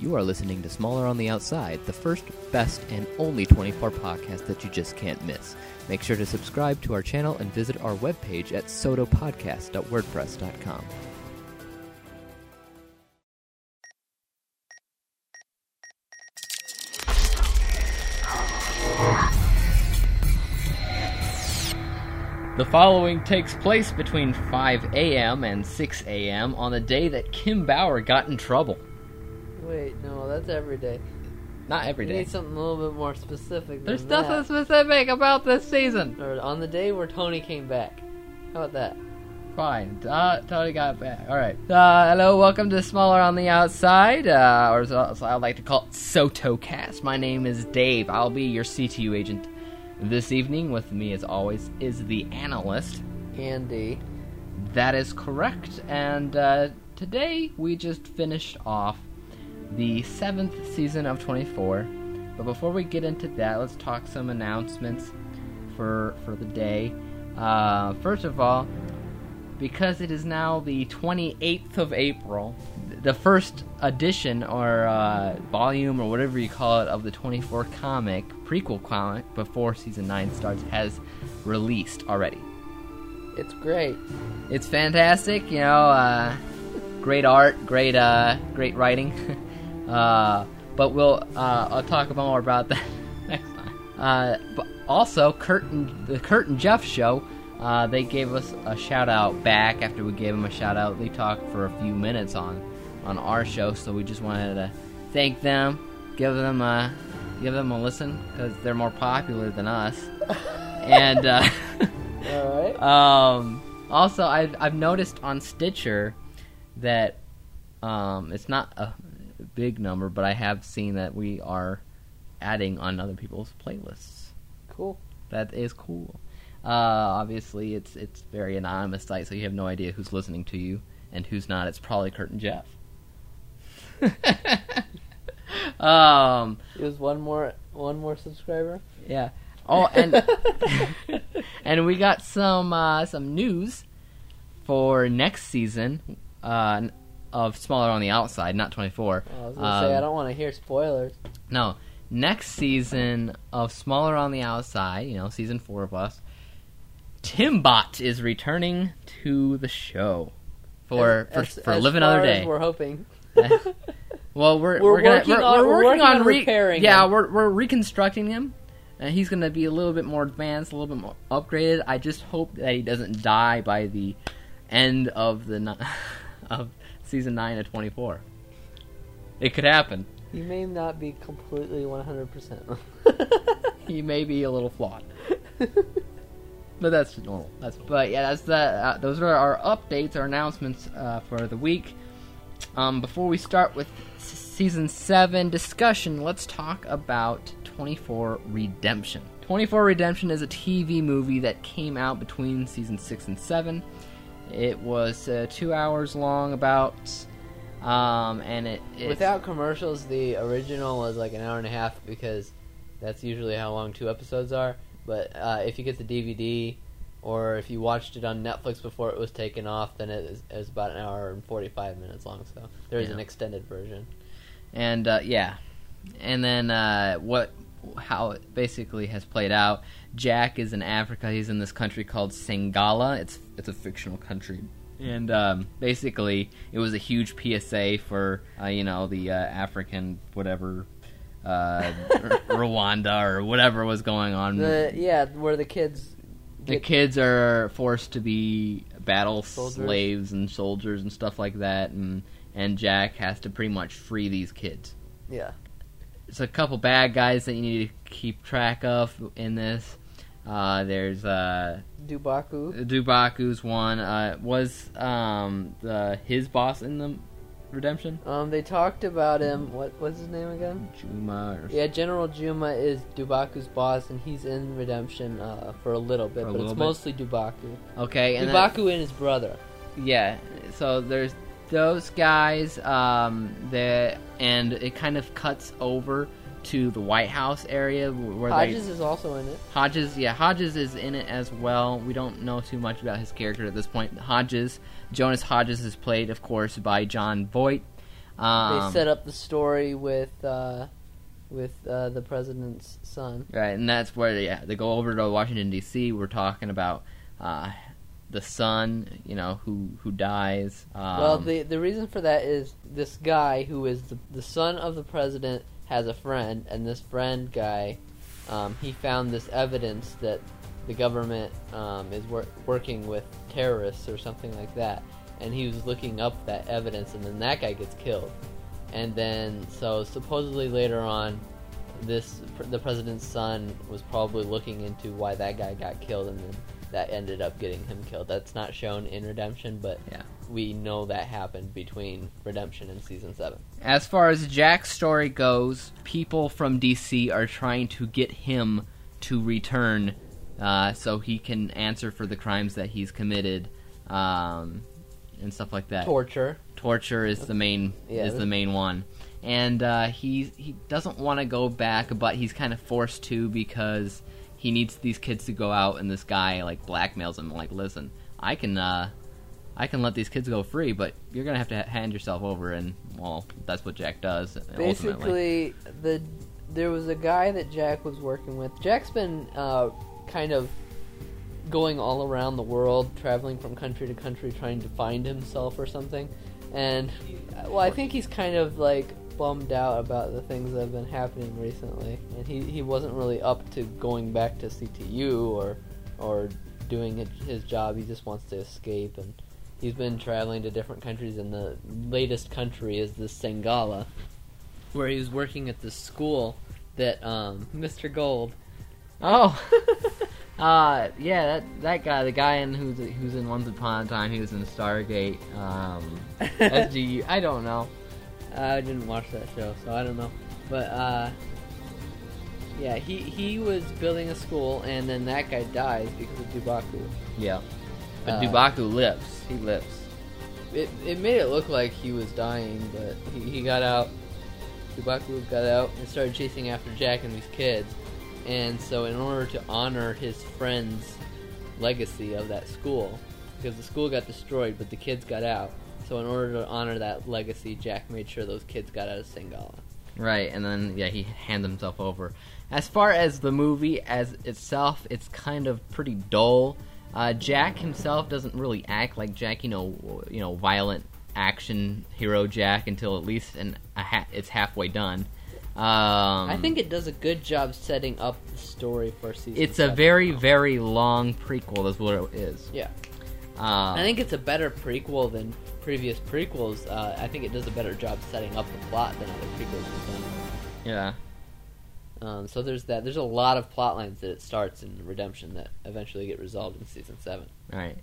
You are listening to Smaller on the Outside, the first, best, and only 24 podcast that you just can't miss. Make sure to subscribe to our channel and visit our webpage at sotopodcast.wordpress.com. The following takes place between 5 a.m. and 6 a.m. on the day that Kim Bauer got in trouble. Wait, no, that's every day. Not every day. We need something a little bit more specific. There's than nothing that. specific about this season. Or on the day where Tony came back. How about that? Fine. Uh, Tony got back. All right. Uh, hello, welcome to Smaller on the Outside, uh, or as as I like to call it, SotoCast. My name is Dave. I'll be your CTU agent this evening. With me, as always, is the analyst. Andy. That is correct. And uh, today we just finished off the seventh season of 24. But before we get into that, let's talk some announcements for for the day. Uh, first of all, because it is now the 28th of April, the first edition or uh, volume or whatever you call it of the 24 comic prequel comic before season 9 starts has released already. It's great. It's fantastic, you know. Uh, great art, great, uh, great writing. uh, but we'll uh, I'll talk more about that next time. Uh, but also, Kurt and the Kurt and Jeff show. Uh, they gave us a shout out back after we gave them a shout out. They talked for a few minutes on on our show, so we just wanted to thank them, give them a give them a listen because they're more popular than us. and uh, Alright. um, also, I've I've noticed on Stitcher that um, it's not a big number, but I have seen that we are adding on other people's playlists. cool. That is cool. Uh, obviously, it's it's very anonymous site, so you have no idea who's listening to you and who's not. It's probably Kurt and Jeff. um, It was one more one more subscriber. yeah. Oh, and and we got some uh, some news for next season uh, of Smaller on the Outside, not 24. Oh, I was gonna say Um, I don't want to hear spoilers. No, next season of Smaller on the Outside, you know, season four of us, Timbot is returning to the show for As- for, as- for as live another day. We're hoping. Well, we're We're we're, gonna, working we're, on- we're working, on, re- repairing Yeah, him. we're we're reconstructing him. And he's gonna be a little bit more advanced, a little bit more upgraded. I just hope that he doesn't die by the end of the of season nine of twenty four. It could happen. You may not be completely 100%. He may be a little flawed. But that's normal. That's but yeah, that's the uh, those are our updates, our announcements uh, for the week. Um, before we start with s- season seven discussion, let's talk about Twenty Four Redemption. Twenty Four Redemption is a TV movie that came out between season six and seven. It was uh, two hours long, about, um, and it Without commercials, the original was like an hour and a half because that's usually how long two episodes are. But uh, if you get the DVD or if you watched it on Netflix before it was taken off, then it is, it was about an hour and 45 minutes long. So there is Yeah. an extended version. and uh, yeah, and then uh, what how it basically has played out. Jack is in Africa. He's in this country called Sangala. It's it's a fictional country, and um, basically it was a huge PSA for uh, you know the uh, African whatever. Uh, Rwanda or whatever was going on. The yeah, where the kids the kids are forced to be battle Soldiers. slaves and soldiers and stuff like that, and and Jack has to pretty much free these kids. yeah. it's a couple bad guys that you need to keep track of in this. Uh, there's uh, Dubaku. Dubaku's one. Uh, was um, the his boss in the Redemption? Um, they talked about him. What was his name again? Juma or Yeah, General Juma is Dubaku's boss, and he's in Redemption uh, for a little bit, a but little it's bit? mostly Dubaku. Okay, and then- Dubaku and his brother. yeah so there's those guys um the and it kind of cuts over to the white house area where Hodges they is also in it. hodges yeah hodges is in it as well we don't know too much about his character at this point hodges jonas hodges is played of course by jon voight Um, they set up the story with uh, with uh, the president's son. Right, and that's where yeah, they go over to Washington D.C. We're talking about uh, the son, you know, who who dies. Um, well, the the reason for that is this guy who is the, the son of the president has a friend, and this friend guy, um, he found this evidence that the government um, is wor- working with terrorists or something like that, and he was looking up that evidence, and then that guy gets killed, and then so supposedly later on, this the president's son was probably looking into why that guy got killed, and then that ended up getting him killed. That's not shown in Redemption, but Yeah. we know that happened between Redemption and season seven. as far as Jack's story goes, people from DC are trying to get him to return, uh, so he can answer for the crimes that he's committed, um, and stuff like that. Torture. torture is the main Yeah, is the main one and uh, he he doesn't want to go back but he's kind of forced to because he needs these kids to go out and this guy like blackmails him like listen i can uh i can let these kids go free but you're gonna have to hand yourself over and well that's what jack does ultimately Basically, the there was a guy that Jack was working with. Jack's been uh, kind of going all around the world, traveling from country to country, trying to find himself or something. And well, I think he's kind of like bummed out about the things that have been happening recently, and he, he wasn't really up to going back to CTU or or doing his job. He just wants to escape, and he's been traveling to different countries. And the latest country is the Sangala, where he was working at this school that um, Mr. Gold. oh uh yeah that that guy the guy in who's who's in once upon a time he was in stargate um sgu i don't know I didn't watch that show, so I don't know. But uh, yeah, he he was building a school, and then that guy dies because of Dubaku. yeah but Uh, dubaku lives he lives It it made it look like he was dying, but he, he got out. Dubaku got out and started chasing after Jack and these kids. And so, in order to honor his friend's legacy of that school, because the school got destroyed, but the kids got out. So, in order to honor that legacy, Jack made sure those kids got out of Singala. Right, and then yeah, he hands himself over. As far as the movie as itself, it's kind of pretty dull. Uh, Jack himself doesn't really act like Jack, you know, you know, violent action hero Jack until at least an, a ha- it's halfway done. Um, I think it does a good job setting up the story for season. it's a seven. very very long prequel. That's what it is. yeah. Um, I think it's a better prequel than previous prequels. Uh, I think it does a better job setting up the plot than other prequels have done. yeah. Um, so there's that. There's a lot of plot lines that it starts in Redemption that eventually get resolved in season seven. Right.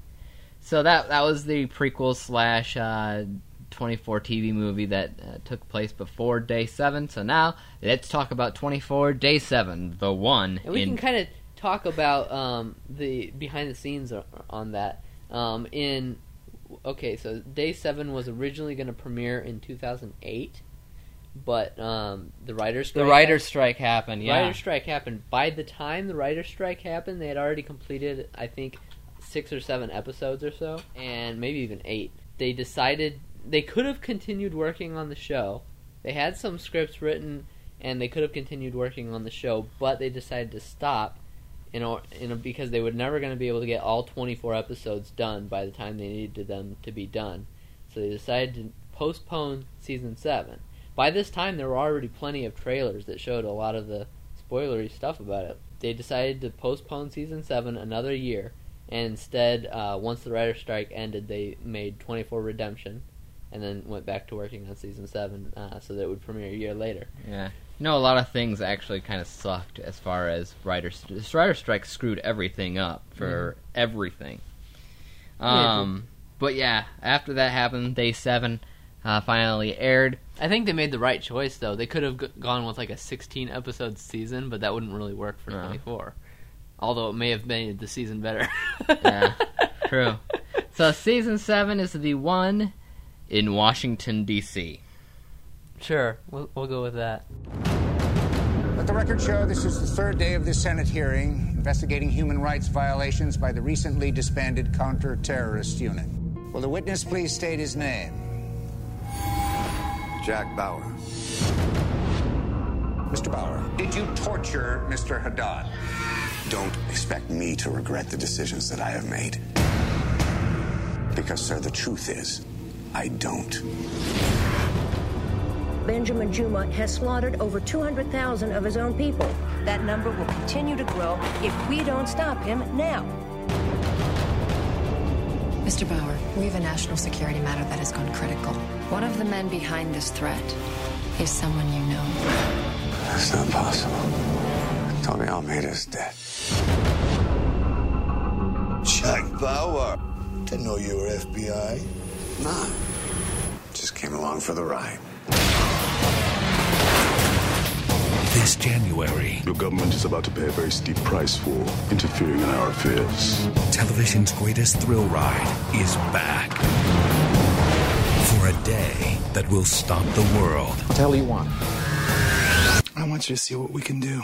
So that that was the prequel slash uh, 24 TV movie that uh, took place before Day Seven. So now let's talk about 24 Day Seven, the one. And we in, can kind of talk about um, the behind the scenes on that. Um, in okay, so Day Seven was originally going to premiere in 2008, but um, the writers the strike writer's strike happened. Yeah. Writer's strike happened. By the time the writer's strike happened, they had already completed, I think, six or seven episodes or so, and maybe even eight. They decided they could have continued working on the show. They had some scripts written, and they could have continued working on the show, but they decided to stop. In or, in a, because they were never going to be able to get all 24 episodes done by the time they needed them to be done. So they decided to postpone season 7 by this time there were already plenty of trailers that showed a lot of the spoilery stuff about it they decided to postpone season 7 another year and instead uh, once the writer strike ended they made 24 redemption and then went back to working on season 7 uh, so that it would premiere a year later Yeah. You know, a lot of things actually kind of sucked as far as writers. This writer strike screwed everything up for everything. Yeah, Um, but yeah, after that happened, day seven uh, finally aired. i think they made the right choice though they could have g- gone with like a 16 episode season but that wouldn't really work for No. 24 although it may have made the season better Yeah, true. So season seven is the one in Washington D.C. sure we'll, we'll go with that Let the record show this is the third day of the Senate hearing investigating human rights violations by the recently disbanded counter-terrorist unit. Will the witness please state his name? Jack Bauer. Mr. Bauer, did you torture Mr. Haddad? Don't expect me to regret the decisions that I have made. Because, sir, the truth is, I don't. Benjamin Juma has slaughtered over 200,000 of his own people. That number will continue to grow if we don't stop him now. Mr. Bauer, we have a national security matter that has gone critical. One of the men behind this threat is someone you know. That's not possible. Tony Almeida's dead. Jack Bauer. Didn't know you were FBI. Nah. Just came along for the ride. This January, Your government is about to pay a very steep price for interfering in our affairs. television's greatest thrill ride is back. For a day that will stop the world. Tell you what. I want you to see what we can do.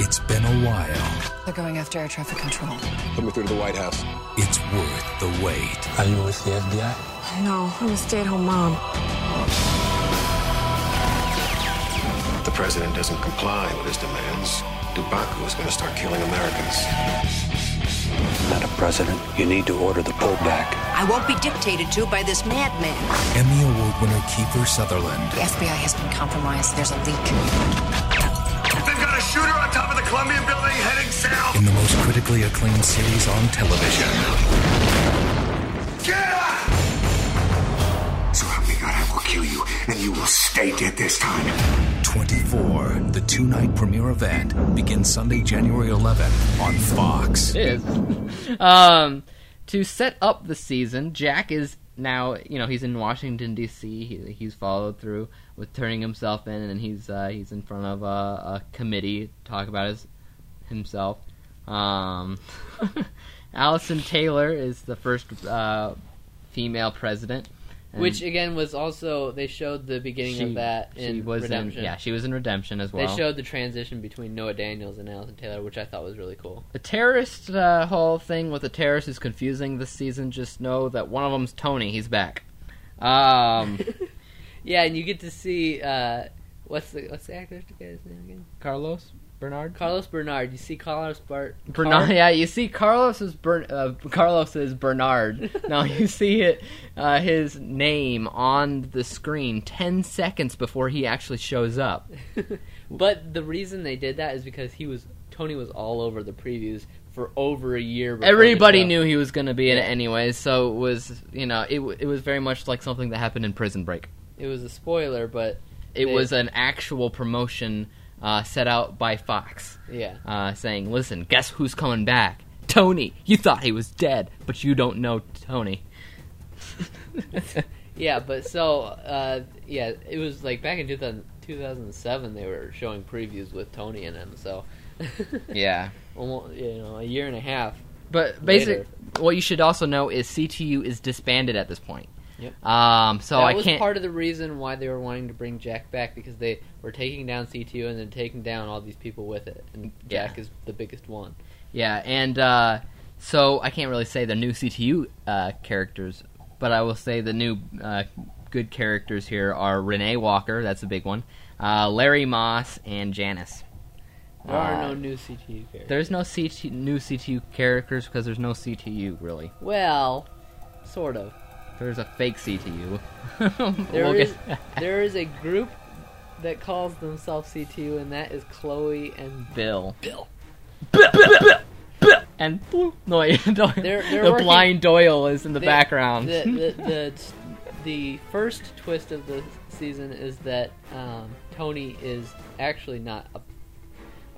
It's been a while. They're going after air traffic control. Put me through to the White House. It's worth the wait. Are you with the FBI? No, I'm a stay at home mom. President doesn't comply with his demands, Dubaku is going to start killing Americans. Madam President, you need to order the pullback. I won't be dictated to by this madman. Emmy Award winner Kiefer Sutherland The FBI has been compromised. There's a leak. They've got a shooter on top of the Columbia building heading south. in the most critically acclaimed series on television. Get up! So help me God, I will kill you, and you will stay dead this time. 24, the two night premiere event, begins Sunday, January 11th on Fox. It is. um, to set up the season, Jack is now, you know, he's in Washington D.C. He, he's followed through with turning himself in, and he's uh, he's in front of a, a committee to talk about his himself. Um, Allison Taylor is the first uh, female president. And Which again was also they showed the beginning she- of that in Redemption. In, yeah, she was in Redemption as well. They showed the transition between Noah Daniels and Allison Taylor, which I thought was really cool. the terrorist uh, whole thing with the terrorist is confusing this season. Just know that one of them's Tony. He's back. Um, Yeah, and you get to see uh, what's the what's the actor's guy's name again? Carlos Bernard. Carlos Bernard. You see Carlos Bart Bernard. Yeah, you see Carlos is Bern, uh, Carlos is Bernard. now you see it uh, his name on the screen ten seconds before he actually shows up. But the reason they did that is because he was Tony was all over the previews for over a year. before Everybody knew he was going to be in it anyway, so it was you know it it was very much like something that happened in Prison Break. it was a spoiler, but It They- was an actual promotion uh, set out by Fox, yeah. uh, saying, "Listen, guess who's coming back? Tony. You thought he was dead, but you don't know Tony." Yeah, but so uh, yeah, it was like back in 2000, 2007 they were showing previews with Tony in them. So yeah. almost you know a year and a half. But basically, what you should also know is CTU is disbanded at this point. Yep. Um, so that I was can't. part of the reason why they were wanting to bring Jack back because they were taking down CTU and then taking down all these people with it, and Yeah. Jack is the biggest one. yeah, and uh, so I can't really say the new CTU uh, characters, but I will say the new uh, good characters here are Renee Walker. That's a big one. Uh, Larry Moss and Janice. There are Uh, no new CTU characters. There's no CT, new CTU characters because there's no CTU really. Well, sort of. There's a fake CTU. There We'll is get- there is a group that calls themselves CTU, and that is Chloe and Bill. Bill. Bill. Bill. Bill. Bill. And Blue. No, wait, They're- they're the working- blind Doyle is in the The- background. The, the, the, the first twist of the season is that um, Tony is actually not a,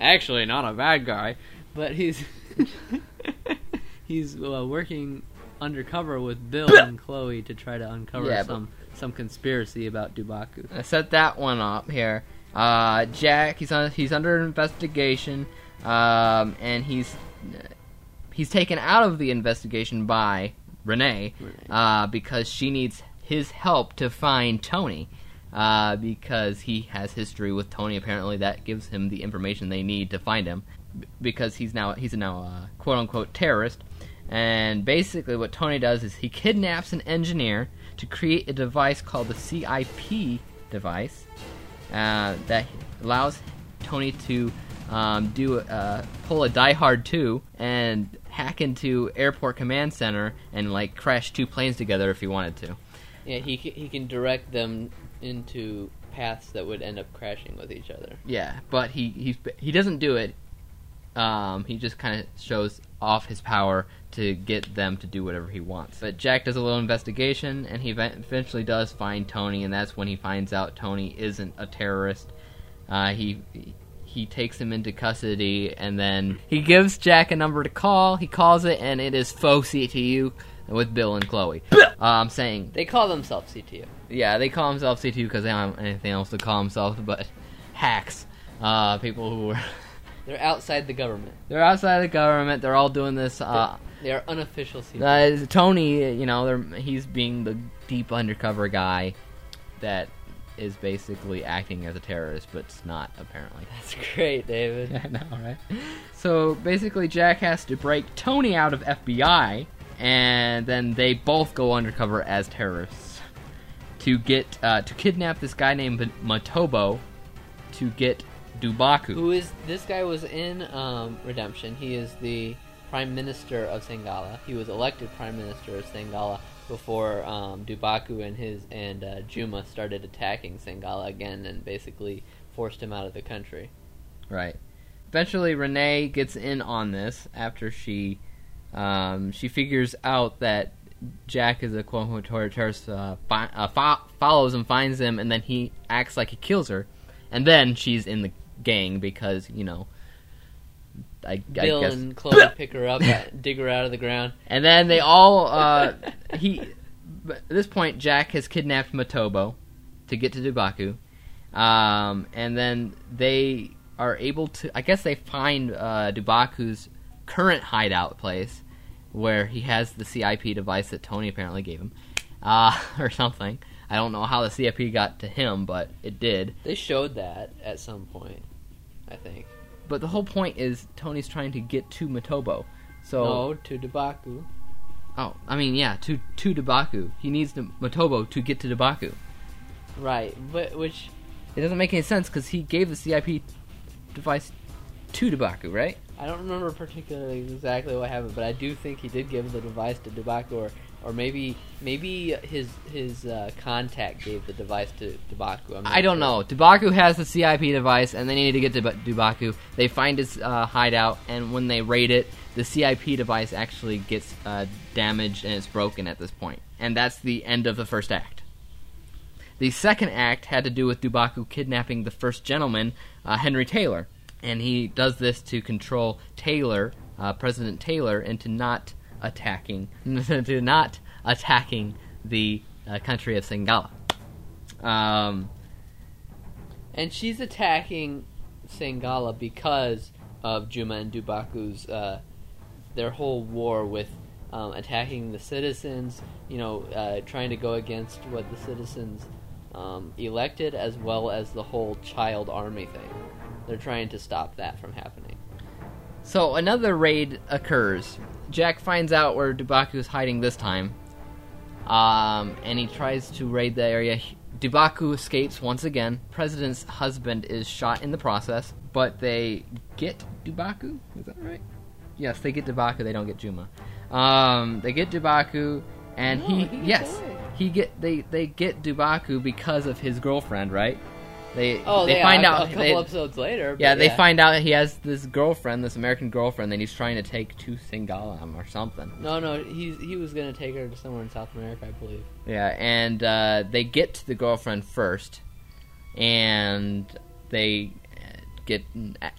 actually not a bad guy, but he's he's uh, working undercover with Bill and Chloe to try to uncover Yeah, some some conspiracy about Dubaku. I set that one up here. Uh, Jack, he's on, he's under investigation, um, and he's he's taken out of the investigation by Renee, uh, because she needs his help to find Tony. Uh, because he has history with Tony, apparently that gives him the information they need to find him. B- Because he's now he's now a quote unquote terrorist, and basically what Tony does is he kidnaps an engineer to create a device called the CIP device uh, that allows Tony to um, do uh, pull a Die Hard 2 and hack into Airport Command Center and like crash two planes together if he wanted to. Yeah, he he can direct them into paths that would end up crashing with each other. Yeah, but he he he doesn't do it. Um, he just kind of shows off his power to get them to do whatever he wants. But Jack does a little investigation, and he eventually does find Tony, and that's when he finds out Tony isn't a terrorist. Uh, he he takes him into custody, and then he gives Jack a number to call. He calls it, and it is faux CTU with Bill and Chloe. um, saying They call themselves CTU. yeah, they call themselves C2 because they don't have anything else to call themselves but hacks. Uh, people who are They're outside the government. they're outside the government. They're all doing this. Uh, They are unofficial CTU. uh, Tony, you know, he's being the deep undercover guy that is basically acting as a terrorist, but it's not apparently. That's great, David. I know, right? So basically, Jack has to break Tony out of FBI, and then they both go undercover as terrorists to get uh, to kidnap this guy named Matobo to get Dubaku. Who is this guy? Was in um, Redemption. He is the prime minister of Sangala. He was elected prime minister of Sangala before um, Dubaku and his and uh, Juma started attacking Sangala again and basically forced him out of the country. Right. Eventually, Renee gets in on this after she um, she figures out that Jack is a quote unquote terrorist. Uh, fi- uh, fo- follows and finds him, and then he acts like he kills her, and then she's in the gang because you know. I, Bill I guess. and Chloe pick her up, dig her out of the ground. And then they all uh, he at this point Jack has kidnapped Matobo to get to Dubaku. Um, and then they are able to I guess they find uh, Dubaku's current hideout place where he has the CIP device that Tony apparently gave him. Uh, or something. I don't know how the CIP got to him, but it did. They showed that at some point, I think. But the whole point is Tony's trying to get to Matobo. So No, to Dubaku. Oh, I mean, yeah, to to Dubaku. He needs the Matobo to get to Dubaku. Right, but which It doesn't make any sense because he gave the CIP device to Dubaku, right? I don't remember particularly exactly what happened, but I do think he did give the device to Dubaku, or or maybe maybe his his uh, contact gave the device to Dubaku. I don't sure. know. Dubaku has the CIP device, and they need to get to Dubaku. They find his uh, hideout, and when they raid it, the CIP device actually gets uh, damaged and it's broken at this point. And that's the end of the first act. The second act had to do with Dubaku kidnapping the first gentleman, uh, Henry Taylor. And he does this to control Taylor, uh, President Taylor, into not attacking, to not attacking the uh, country of Singala. Um, And she's attacking Sangala because of Juma and Dubaku's uh, their whole war with um, attacking the citizens. You know, uh, trying to go against what the citizens um, elected, as well as the whole child army thing. They're trying to stop that from happening. So another raid occurs. Jack finds out where Dubaku is hiding this time, um, and he tries to raid the area. Dubaku escapes once again. President's husband is shot in the process, but they get Dubaku. Is that right? Yes, they get Dubaku. They don't get Juma. Um, they get Dubaku, and No, he, he yes, died. he get they they get Dubaku because of his girlfriend, right? They Oh, they yeah, find a, out a couple they- episodes later. yeah, but they find out he has this girlfriend, this American girlfriend, and he's trying to take to Singalam or something. No, no, he's he was gonna take her to somewhere in South America, I believe. Yeah, and uh, they get to the girlfriend first, and they get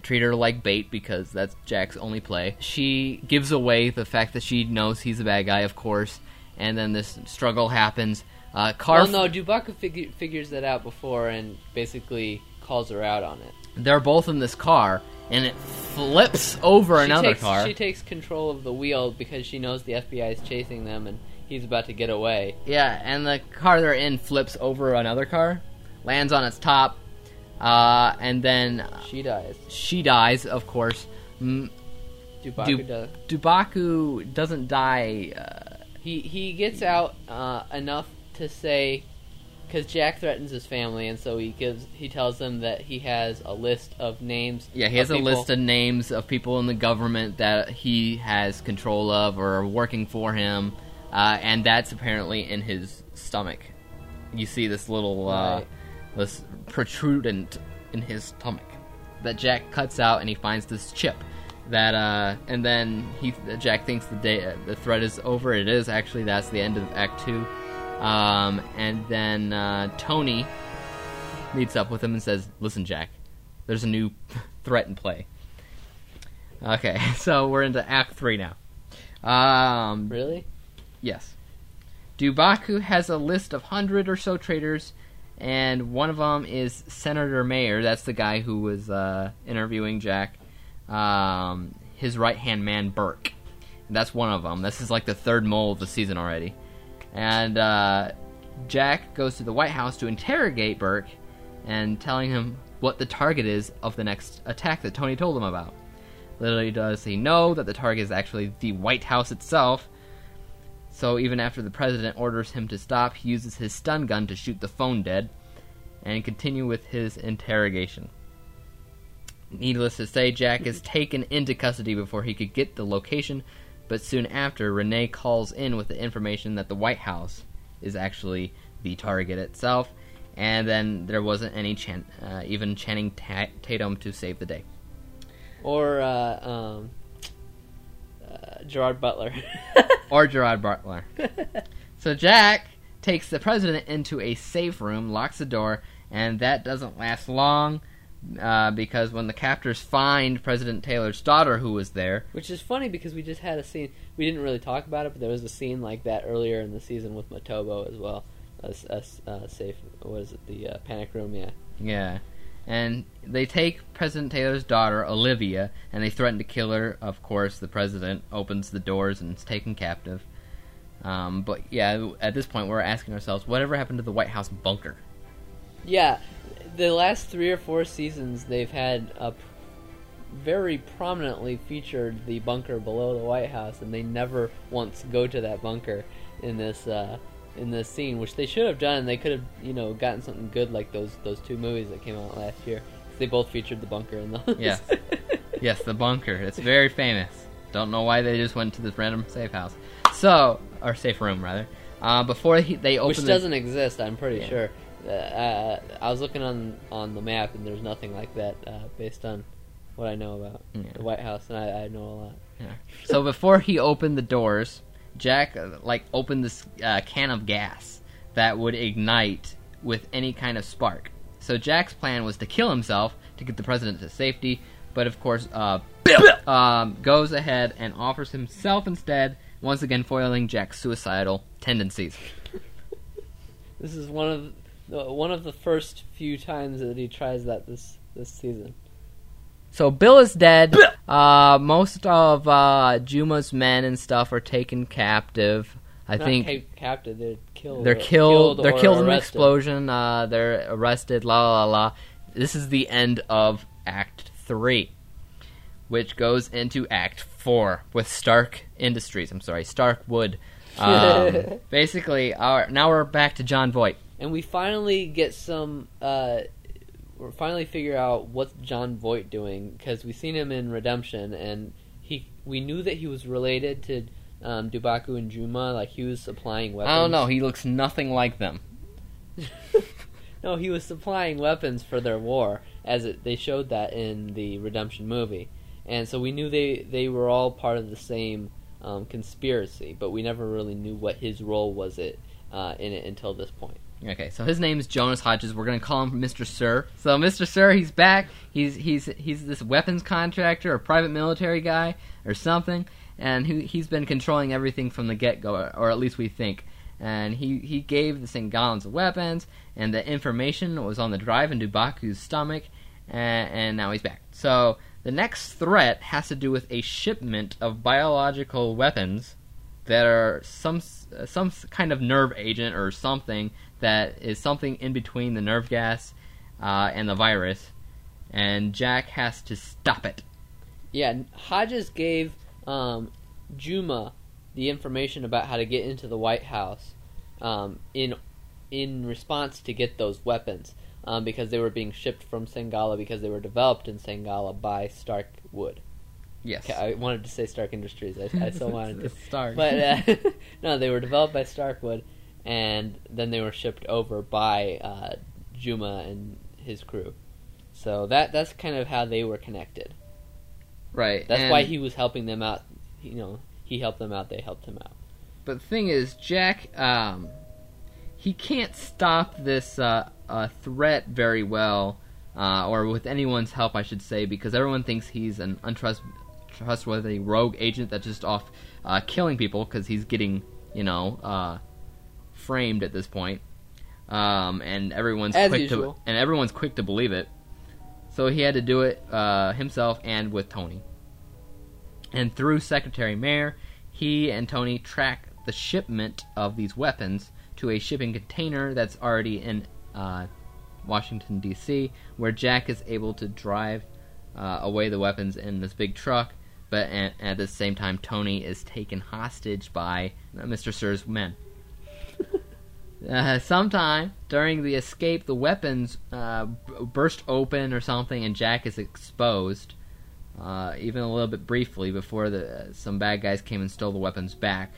treat her like bait because that's Jack's only play. She gives away the fact that she knows he's a bad guy, of course, and then this struggle happens. Uh, Car well, no, Dubaku figu- figures that out before and basically calls her out on it. they're both in this car, and it flips over She another takes, car. She takes control of the wheel because she knows the FBI is chasing them and he's about to get away. Yeah, and the car they're in flips over another car, lands on its top, uh, and then She dies. she dies, of course. Mm, Dubaku Du- does. Dubaku doesn't die. Uh, He he gets out uh, enough to say, because Jack threatens his family, and so he gives he tells them that he has a list of names. Yeah, he has a people- list of names of people in the government that he has control of or are working for him, uh, and that's apparently in his stomach. You see this little uh, Right. this protrudent in his stomach that Jack cuts out, and he finds this chip. That uh, and then he Jack thinks the day the threat is over. It is actually that's the end of Act Two, um, and then uh, Tony meets up with him and says, "Listen, Jack, there's a new threat in play." Okay, so we're into Act Three now. Um, really? Yes. Dubaku has a list of hundred or so traitors, and one of them is Senator Mayer. That's the guy who was uh, interviewing Jack. Um, his right hand man Burke. That's one of them. This is like the third mole of the season already. And uh, Jack goes to the White House to interrogate Burke and telling him what the target is of the next attack that Tony told him about. Little does he know that the target is actually the White House itself. So even after the president orders him to stop, he uses his stun gun to shoot the phone dead and continue with his interrogation. Needless to say, Jack is taken into custody before he could get the location, but soon after, Renee calls in with the information that the White House is actually the target itself, and then there wasn't any chan- uh, even Channing Ta- Tatum to save the day. Or uh, um, uh, Gerard Butler. or Gerard Butler. so Jack takes the president into a safe room, locks the door, and that doesn't last long uh, because when the captors find President Taylor's daughter, who was there, Which is funny because we just had a scene. We didn't really talk about it, but there was a scene like that earlier in the season with Matobo as well. As uh, safe. What is it? The uh, panic room. Yeah. yeah, and they take President Taylor's daughter, Olivia, and they threaten to kill her. Of course, the president opens the doors and is taken captive. Um, but yeah, at this point, we're asking ourselves, whatever happened to the White House bunker? Yeah, the last three or four seasons they've had a very prominently featured the bunker below the White House, and they never once go to that bunker in this uh, in this scene, which they should have done. They could have you know gotten something good like those those two movies that came out last year. They both featured the bunker in those. Yes. yes, the bunker. It's very famous. Don't know why they just went to this random safe house. So, or safe room rather. Uh, before he, they open which the- doesn't exist. I'm pretty Yeah. sure. Uh, uh, I was looking on on the map, and there's nothing like that uh, based on what I know about Yeah. the White House, and I, I know a lot. Yeah. So before he opened the doors, Jack uh, like opened this uh, can of gas that would ignite with any kind of spark. So Jack's plan was to kill himself to get the president to safety, but of course, uh, Bill um, goes ahead and offers himself instead, once again foiling Jack's suicidal tendencies. This is one of one of the first few times that he tries that this this season. So Bill is dead. Uh, most of uh, Juma's men and stuff are taken captive. I Not think ca- captive. They're killed. they're or- killed. they're killed in an explosion. Uh, they're arrested. La la la. This is the end of Act Three, which goes into Act Four with Stark Industries. I'm sorry, Starkwood. Um, basically, our now we're back to Jon Voight. And we finally get some. Uh, we finally figure out what's Jon Voight doing because we've seen him in Redemption, and he we knew that he was related to um, Dubaku and Juma, like he was supplying weapons. I don't know. He looks nothing like them. No, he was supplying weapons for their war, as it, they showed that in the Redemption movie, and so we knew they they were all part of the same um, conspiracy, but we never really knew what his role was it uh, in it until this point. Okay, so his name is Jonas Hodges. We're gonna call him Mr. Sir. So Mr. Sir, he's back. He's he's he's this weapons contractor or private military guy or something, and he he's been controlling everything from the get go, or at least we think. And he he gave the gallons of weapons, and the information was on the drive in Dubaku's stomach, and, and now he's back. So the next threat has to do with a shipment of biological weapons that are some some kind of nerve agent or something that is something in between the nerve gas uh, and the virus, and Jack has to stop it. Yeah, Hodges gave um, Juma the information about how to get into the White House um, in in response to get those weapons um, because they were being shipped from Sangala because they were developed in Sangala by Stark Wood. Yes. Okay, I wanted to say Stark Industries. I, I still wanted to. Stark. But uh, no, they were developed by Starkwood, and then they were shipped over by uh, Juma and his crew. So that that's kind of how they were connected. Right. That's and- why he was helping them out. You know, he helped them out. They helped him out. But the thing is, Jack, um, he can't stop this uh, uh, threat very well, uh, or with anyone's help, I should say, because everyone thinks he's an untrustworthy rogue agent that's just off uh, killing people because he's getting, you know, uh, framed at this point. Um, and everyone's As quick usual. to and everyone's quick to believe it. So he had to do it uh, himself and with Tony. And through Secretary Mayer, he and Tony track the shipment of these weapons to a shipping container that's already in uh, Washington, D.C., where Jack is able to drive uh, away the weapons in this big truck, but at, at the same time, Tony is taken hostage by uh, Mr. Sir's men. Uh, sometime during the escape, the weapons uh, b- burst open or something, and Jack is exposed. Uh, even a little bit briefly before the some bad guys came and stole the weapons back.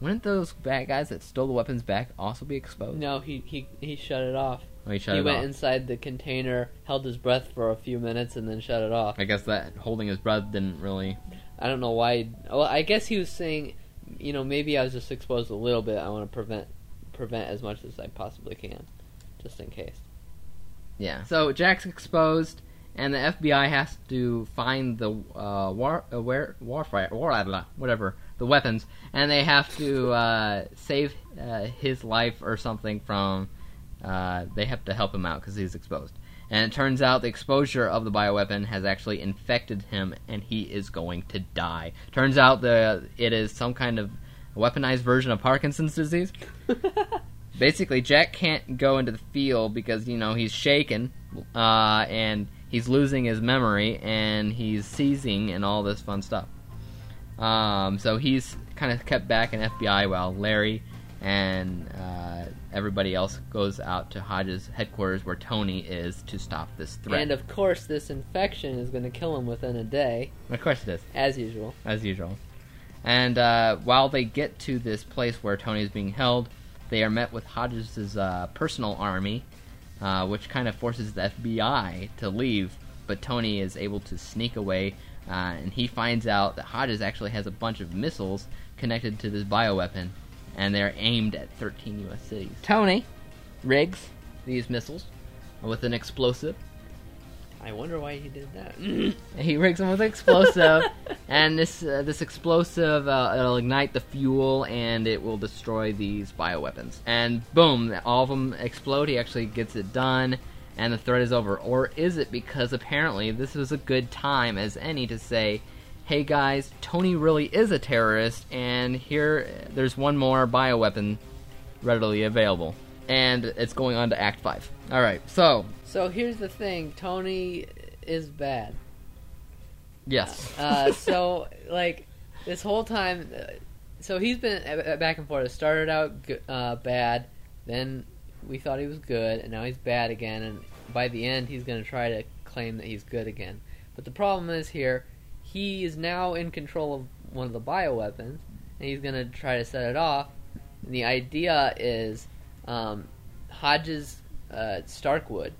Wouldn't those bad guys that stole the weapons back also be exposed? No, he he he shut it off. Oh, he shut he went off. inside the container, held his breath for a few minutes, and then shut it off. I guess that holding his breath didn't really. I don't know why. Well, I guess he was saying, you know, maybe I was just exposed a little bit. I want to prevent prevent as much as I possibly can, just in case. Yeah. So Jack's exposed, and the FBI has to find the uh, war, uh, where, warfare, war, whatever, the weapons, and they have to uh, save uh, his life or something from. Uh, they have to help him out because he's exposed. And it turns out the exposure of the bioweapon has actually infected him, and he is going to die. Turns out the it is some kind of weaponized version of Parkinson's disease. Basically, Jack can't go into the field because you know he's shaken, uh, and he's losing his memory, and he's seizing, and all this fun stuff. Um, so he's kind of kept back in FBI while Larry and uh, everybody else goes out to Hodges' headquarters where Tony is to stop this threat. And of course, this infection is going to kill him within a day, of course it is. as usual. as usual. And uh, while they get to this place where Tony is being held, they are met with Hodges' uh, personal army, uh, which kind of forces the FBI to leave. But Tony is able to sneak away, uh, and he finds out that Hodges actually has a bunch of missiles connected to this bioweapon, and they're aimed at 13 U.S. cities. Tony rigs these missiles with an explosive I wonder why he did that. he rigs them with explosive, and this uh, this explosive uh, it'll ignite the fuel and it will destroy these bioweapons. And boom, all of them explode. He actually gets it done, and the threat is over. Or is it because apparently this was a good time as any to say, "Hey guys, Tony really is a terrorist, and here there's one more bioweapon readily available." And it's going on to Act Five. All right, so so here's the thing: Tony is bad. yes, Uh, so like this whole time, uh, so he's been uh, back and forth. It started out uh, bad, then we thought he was good, and now he's bad again. And by the end, he's going to try to claim that he's good again. But the problem is here, he is now in control of one of the bioweapons, and he's going to try to set it off. And the idea is um, Hodges uh, Starkwood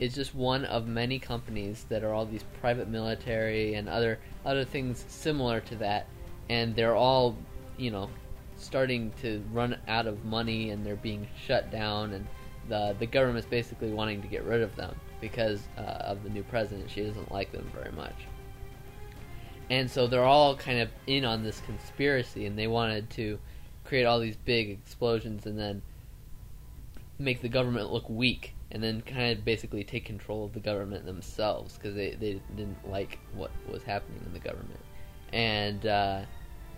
is just one of many companies that are all these private military and other other things similar to that, and they're all, you know, starting to run out of money and they're being shut down, and the the government's basically wanting to get rid of them because uh, of the new president. She doesn't like them very much, and so they're all kind of in on this conspiracy, and they wanted to create all these big explosions and then make the government look weak and then kind of basically take control of the government themselves because they, they didn't like what was happening in the government and uh,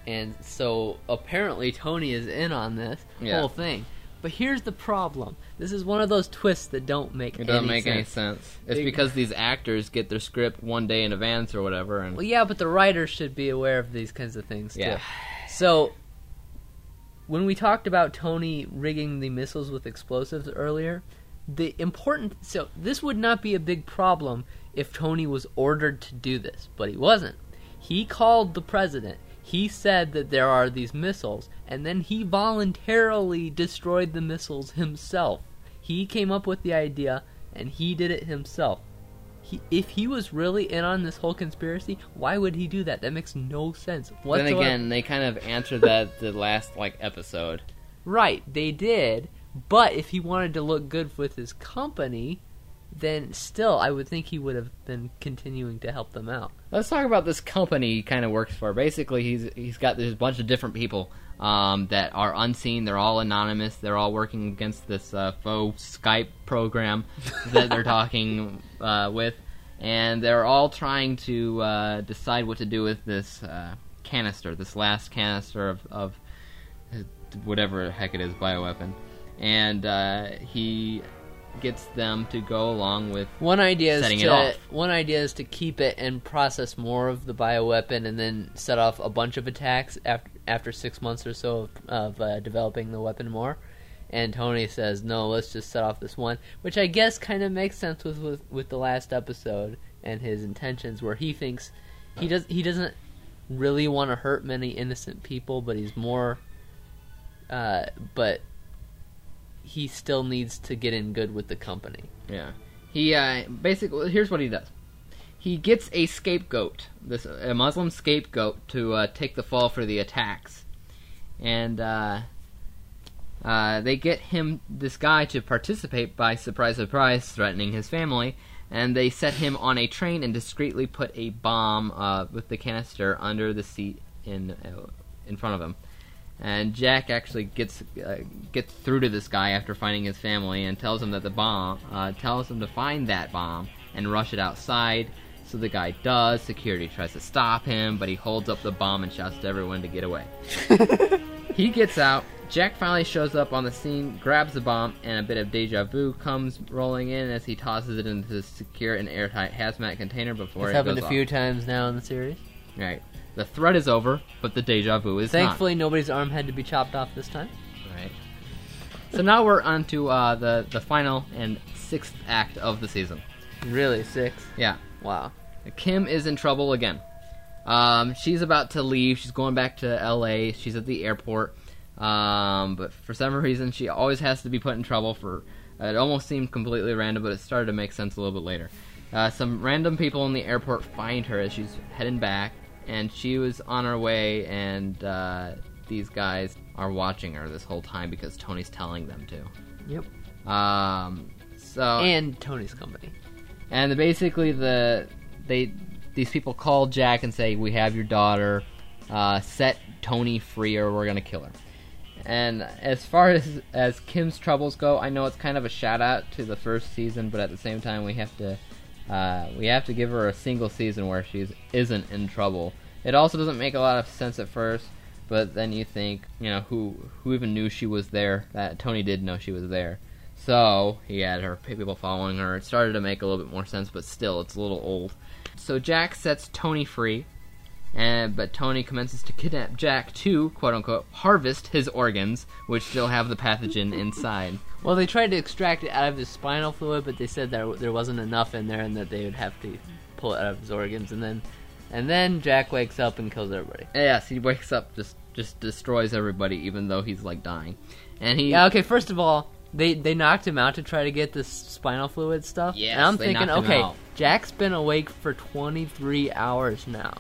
and so apparently Tony is in on this Yeah. whole thing but here's the problem this is one of those twists that don't make It doesn't any make sense. any sense. It's They- because these actors get their script one day in advance or whatever, and Well, yeah, but the writers should be aware of these kinds of things Yeah. too. So, when we talked about Tony rigging the missiles with explosives earlier, the important so this would not be a big problem if Tony was ordered to do this, but he wasn't. He called the president. He said that there are these missiles, and then he voluntarily destroyed the missiles himself. He came up with the idea, and he did it himself. He, if he was really in on this whole conspiracy, why would he do that? That makes no sense. Then whatsoever. again, they kind of answered that the last like episode. Right, they did. But if he wanted to look good with his company, then still, I would think he would have been continuing to help them out. Let's talk about this company he kind of works for. Basically, he's he's got this bunch of different people um, that are unseen. They're all anonymous. They're all working against this uh, faux Skype program that they're talking uh, with, and they're all trying to uh, decide what to do with this uh, canister, this last canister of, of whatever the heck it is, bioweapon. And uh, he gets them to go along with One idea is to one idea is to keep it and process more of the bioweapon, and then set off a bunch of attacks after after six months or so of, of uh, developing the weapon more. And Tony says, "No, let's just set off this one," which I guess kind of makes sense with, with with the last episode and his intentions, where he thinks he does he doesn't really want to hurt many innocent people, but he's more, uh, but he still needs to get in good with the company. Yeah. He uh, basically here's what he does. He gets a scapegoat, this a Muslim scapegoat, to uh, take the fall for the attacks, and uh, uh, they get him this guy to participate by surprise, surprise, threatening his family, and they set him on a train and discreetly put a bomb uh, with the canister under the seat in uh, in front of him. And Jack actually gets uh, gets through to this guy after finding his family and tells him that the bomb uh, tells him to find that bomb and rush it outside. So the guy does. Security tries to stop him, but he holds up the bomb and shouts to everyone to get away. he gets out. Jack finally shows up on the scene, grabs the bomb, and a bit of deja vu comes rolling in as he tosses it into the secure and airtight hazmat container before It's it happened a few times now in the series. Right. The threat is over, but the deja vu is not. Thankfully, nobody's arm had to be chopped off this time. Right. So now we're on to uh, the the final and sixth act of the season. Really, six? Yeah. Wow. Kim is in trouble again. Um, she's about to leave. She's going back to L.A. She's at the airport. Um, but for some reason, she always has to be put in trouble. For it almost seemed completely random, but it started to make sense a little bit later. Uh, some random people in the airport find her as she's heading back, and she was on her way, and uh, these guys are watching her this whole time because Tony's telling them to. Yep. Um, so And Tony's company. and basically the they these people call Jack and say we have your daughter, uh, set Tony free or we're gonna kill her. And as far as as Kim's troubles go, I know it's kind of a shout out to the first season, but at the same time we have to uh, we have to give her a single season where she isn't in trouble. It also doesn't make a lot of sense at first, but then you think, you know, who who even knew she was there? That Tony did know she was there. So he had her people following her. It started to make a little bit more sense, but still, it's a little old. So Jack sets Tony free, and but Tony commences to kidnap Jack to quote unquote harvest his organs, which still have the pathogen inside. Well, they tried to extract it out of his spinal fluid, but they said that there wasn't enough in there, and that they would have to pull it out of his organs. And then, and then Jack wakes up and kills everybody. Yes, he wakes up just just destroys everybody, even though he's like dying. And he Yeah. Okay. First of all, they they knocked him out to try to get this spinal fluid stuff. Yes, And I'm thinking, okay, out. Jack's been awake for 23 hours now.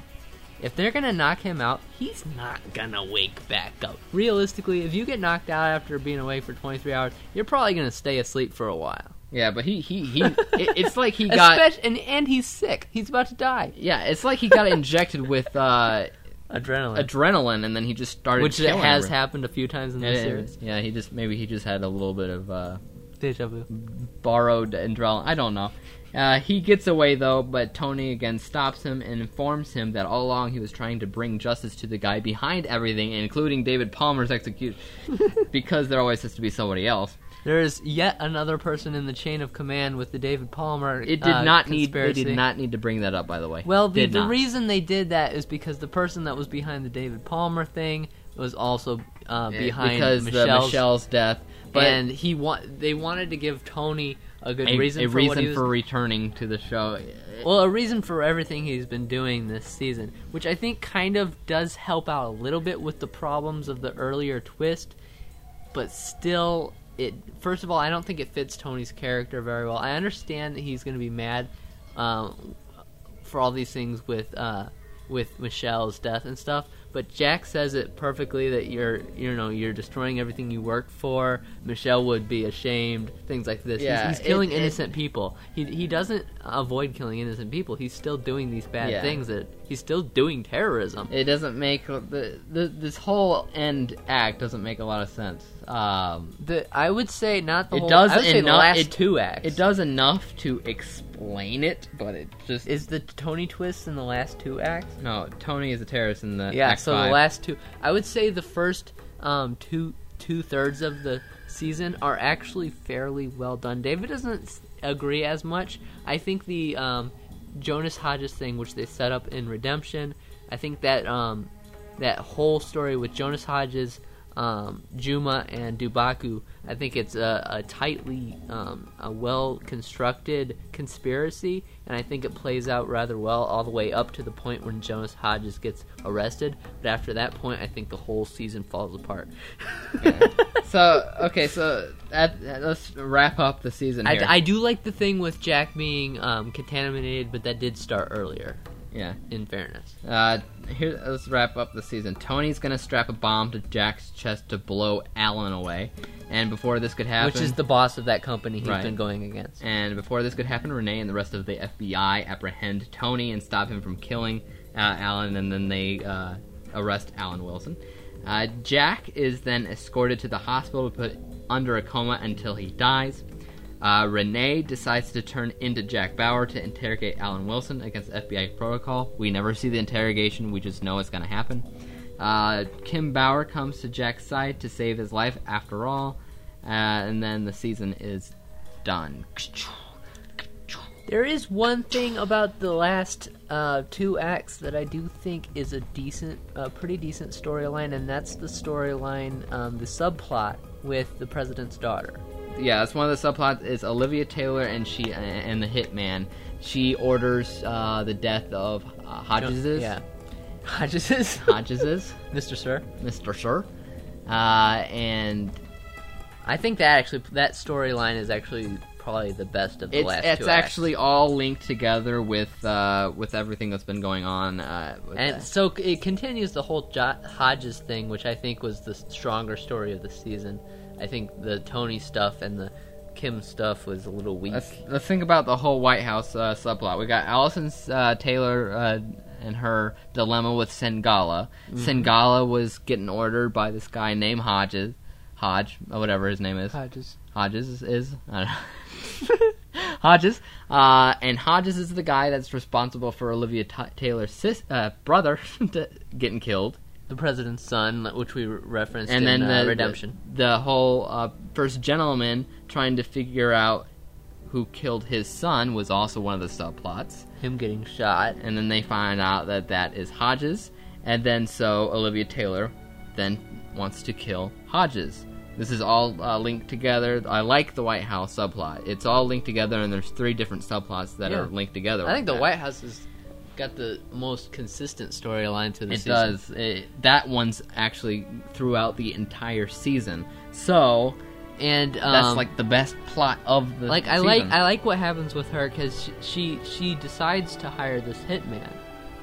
If they're gonna knock him out, he's not gonna wake back up. Realistically, if you get knocked out after being awake for 23 hours, you're probably gonna stay asleep for a while. yeah, but he he he. it, it's like he got Especially, and and he's sick. He's about to die. yeah, it's like he got injected with uh, Adrenaline, adrenaline, and then he just started. which killing has everyone. happened a few times in the It series. is. Yeah, he just maybe he just had a little bit of uh, Deja vu. borrowed adrenaline. I don't know. Uh, he gets away though, but Tony again stops him and informs him that all along he was trying to bring justice to the guy behind everything, including David Palmer's execution, because there always has to be somebody else. There's yet another person in the chain of command with the David Palmer. It did uh, not need. They did not need to bring that up, by the way. Well, the, the reason they did that is because the person that was behind the David Palmer thing was also uh, Yeah, behind because Michelle's, Michelle's death, but and he want they wanted to give Tony a good a reason a for reason what he was for returning to the show. well, a reason for everything he's been doing this season, which I think kind of does help out a little bit with the problems of the earlier twist, but still, it. First of all, I don't think it fits Tony's character very well. I understand that he's going to be mad um, for all these things with uh, with Michelle's death and stuff, but Jack says it perfectly that you're you know you're destroying everything you worked for. Michelle would be ashamed. Things like this. He's- Yeah, he's, killing it- it- innocent people. He he doesn't avoid killing innocent people. He's still doing these bad Yeah. things. That he's still doing terrorism. It doesn't make the, the this whole end act doesn't make a lot of sense. Um, The I would say not the it whole. does I would say the enough. last it, two acts. It does enough to explain it, but it just Is the Tony twist in the last two acts? no. Tony is a terrorist in the yeah. act So five. the last two, I would say the first um, two two thirds of the season are actually fairly well done. David doesn't agree as much. I think the um, Jonas Hodges thing, which they set up in Redemption, I think that um, that whole story with Jonas Hodges, um, Juma, and Dubaku, I think it's a, a tightly, um, a well constructed conspiracy, and I think it plays out rather well all the way up to the point when Jonas Hodges gets arrested. But after that point, I think the whole season falls apart. so okay, so that, that- let's wrap up the season I. I do like the thing with Jack being um, contaminated, but that did start earlier. Yeah. In fairness, Uh, here, let's wrap up the season. Tony's gonna strap a bomb to Jack's chest to blow Alan away, and before this could happen, which is the boss of that company he's Right. been going against. And before this could happen, Renee and the rest of the FBI apprehend Tony and stop him from killing uh, Alan, and then they uh, arrest Alan Wilson. Uh, Jack is then escorted to the hospital, to put under a coma until he dies. Uh, Renee decides to turn into Jack Bauer to interrogate Alan Wilson against FBI protocol. We never see the interrogation, we just know it's going to happen. Uh, Kim Bauer comes to Jack's side to save his life after all, uh, and then the season is done. There is one thing about the last uh, two acts that I do think is a decent, uh, pretty decent storyline, and that's the storyline, um, the subplot with the president's daughter. Yeah, that's one of the subplots. Is Olivia Taylor and she and the hitman. She orders uh, the death of uh, Hodges's. Yeah. Hodges's? Hodges's, Mr. Sir. Mr. Sir, uh, and I think that actually, that storyline is actually probably the best of the it's last it's two acts. actually all linked together with uh, with everything that's been going on. Uh, And that. so it continues the whole jo- Hodges thing, which I think was the stronger story of the season. I think the Tony stuff and the Kim stuff was a little weak. Let's let's think about the whole White House uh, subplot. We got Allison uh, Taylor uh, and her dilemma with Sangala. Mhm. Sangala was getting ordered by this guy named Hodges, Hodge, or whatever his name is. Hodges. Hodges is, is I don't know. Hodges, uh, and Hodges is the guy that's responsible for Olivia T- Taylor's sis- uh, brother getting killed. The president's son, which we re- referenced and in then uh, the, Redemption. The, the whole uh, first gentleman trying to figure out who killed his son was also one of the subplots. Him getting shot, and then they find out that that is Hodges, and then so Olivia Taylor then wants to kill Hodges. This is all uh, linked together. I like the White House subplot. It's all linked together, and there's three different subplots that Yeah. are linked together. I think the that. White House has got the most consistent storyline to the It season. does. It, that one's actually throughout the entire season. So, and that's um, like the best plot of the like I like I like what happens with her because she, she she decides to hire this hitman,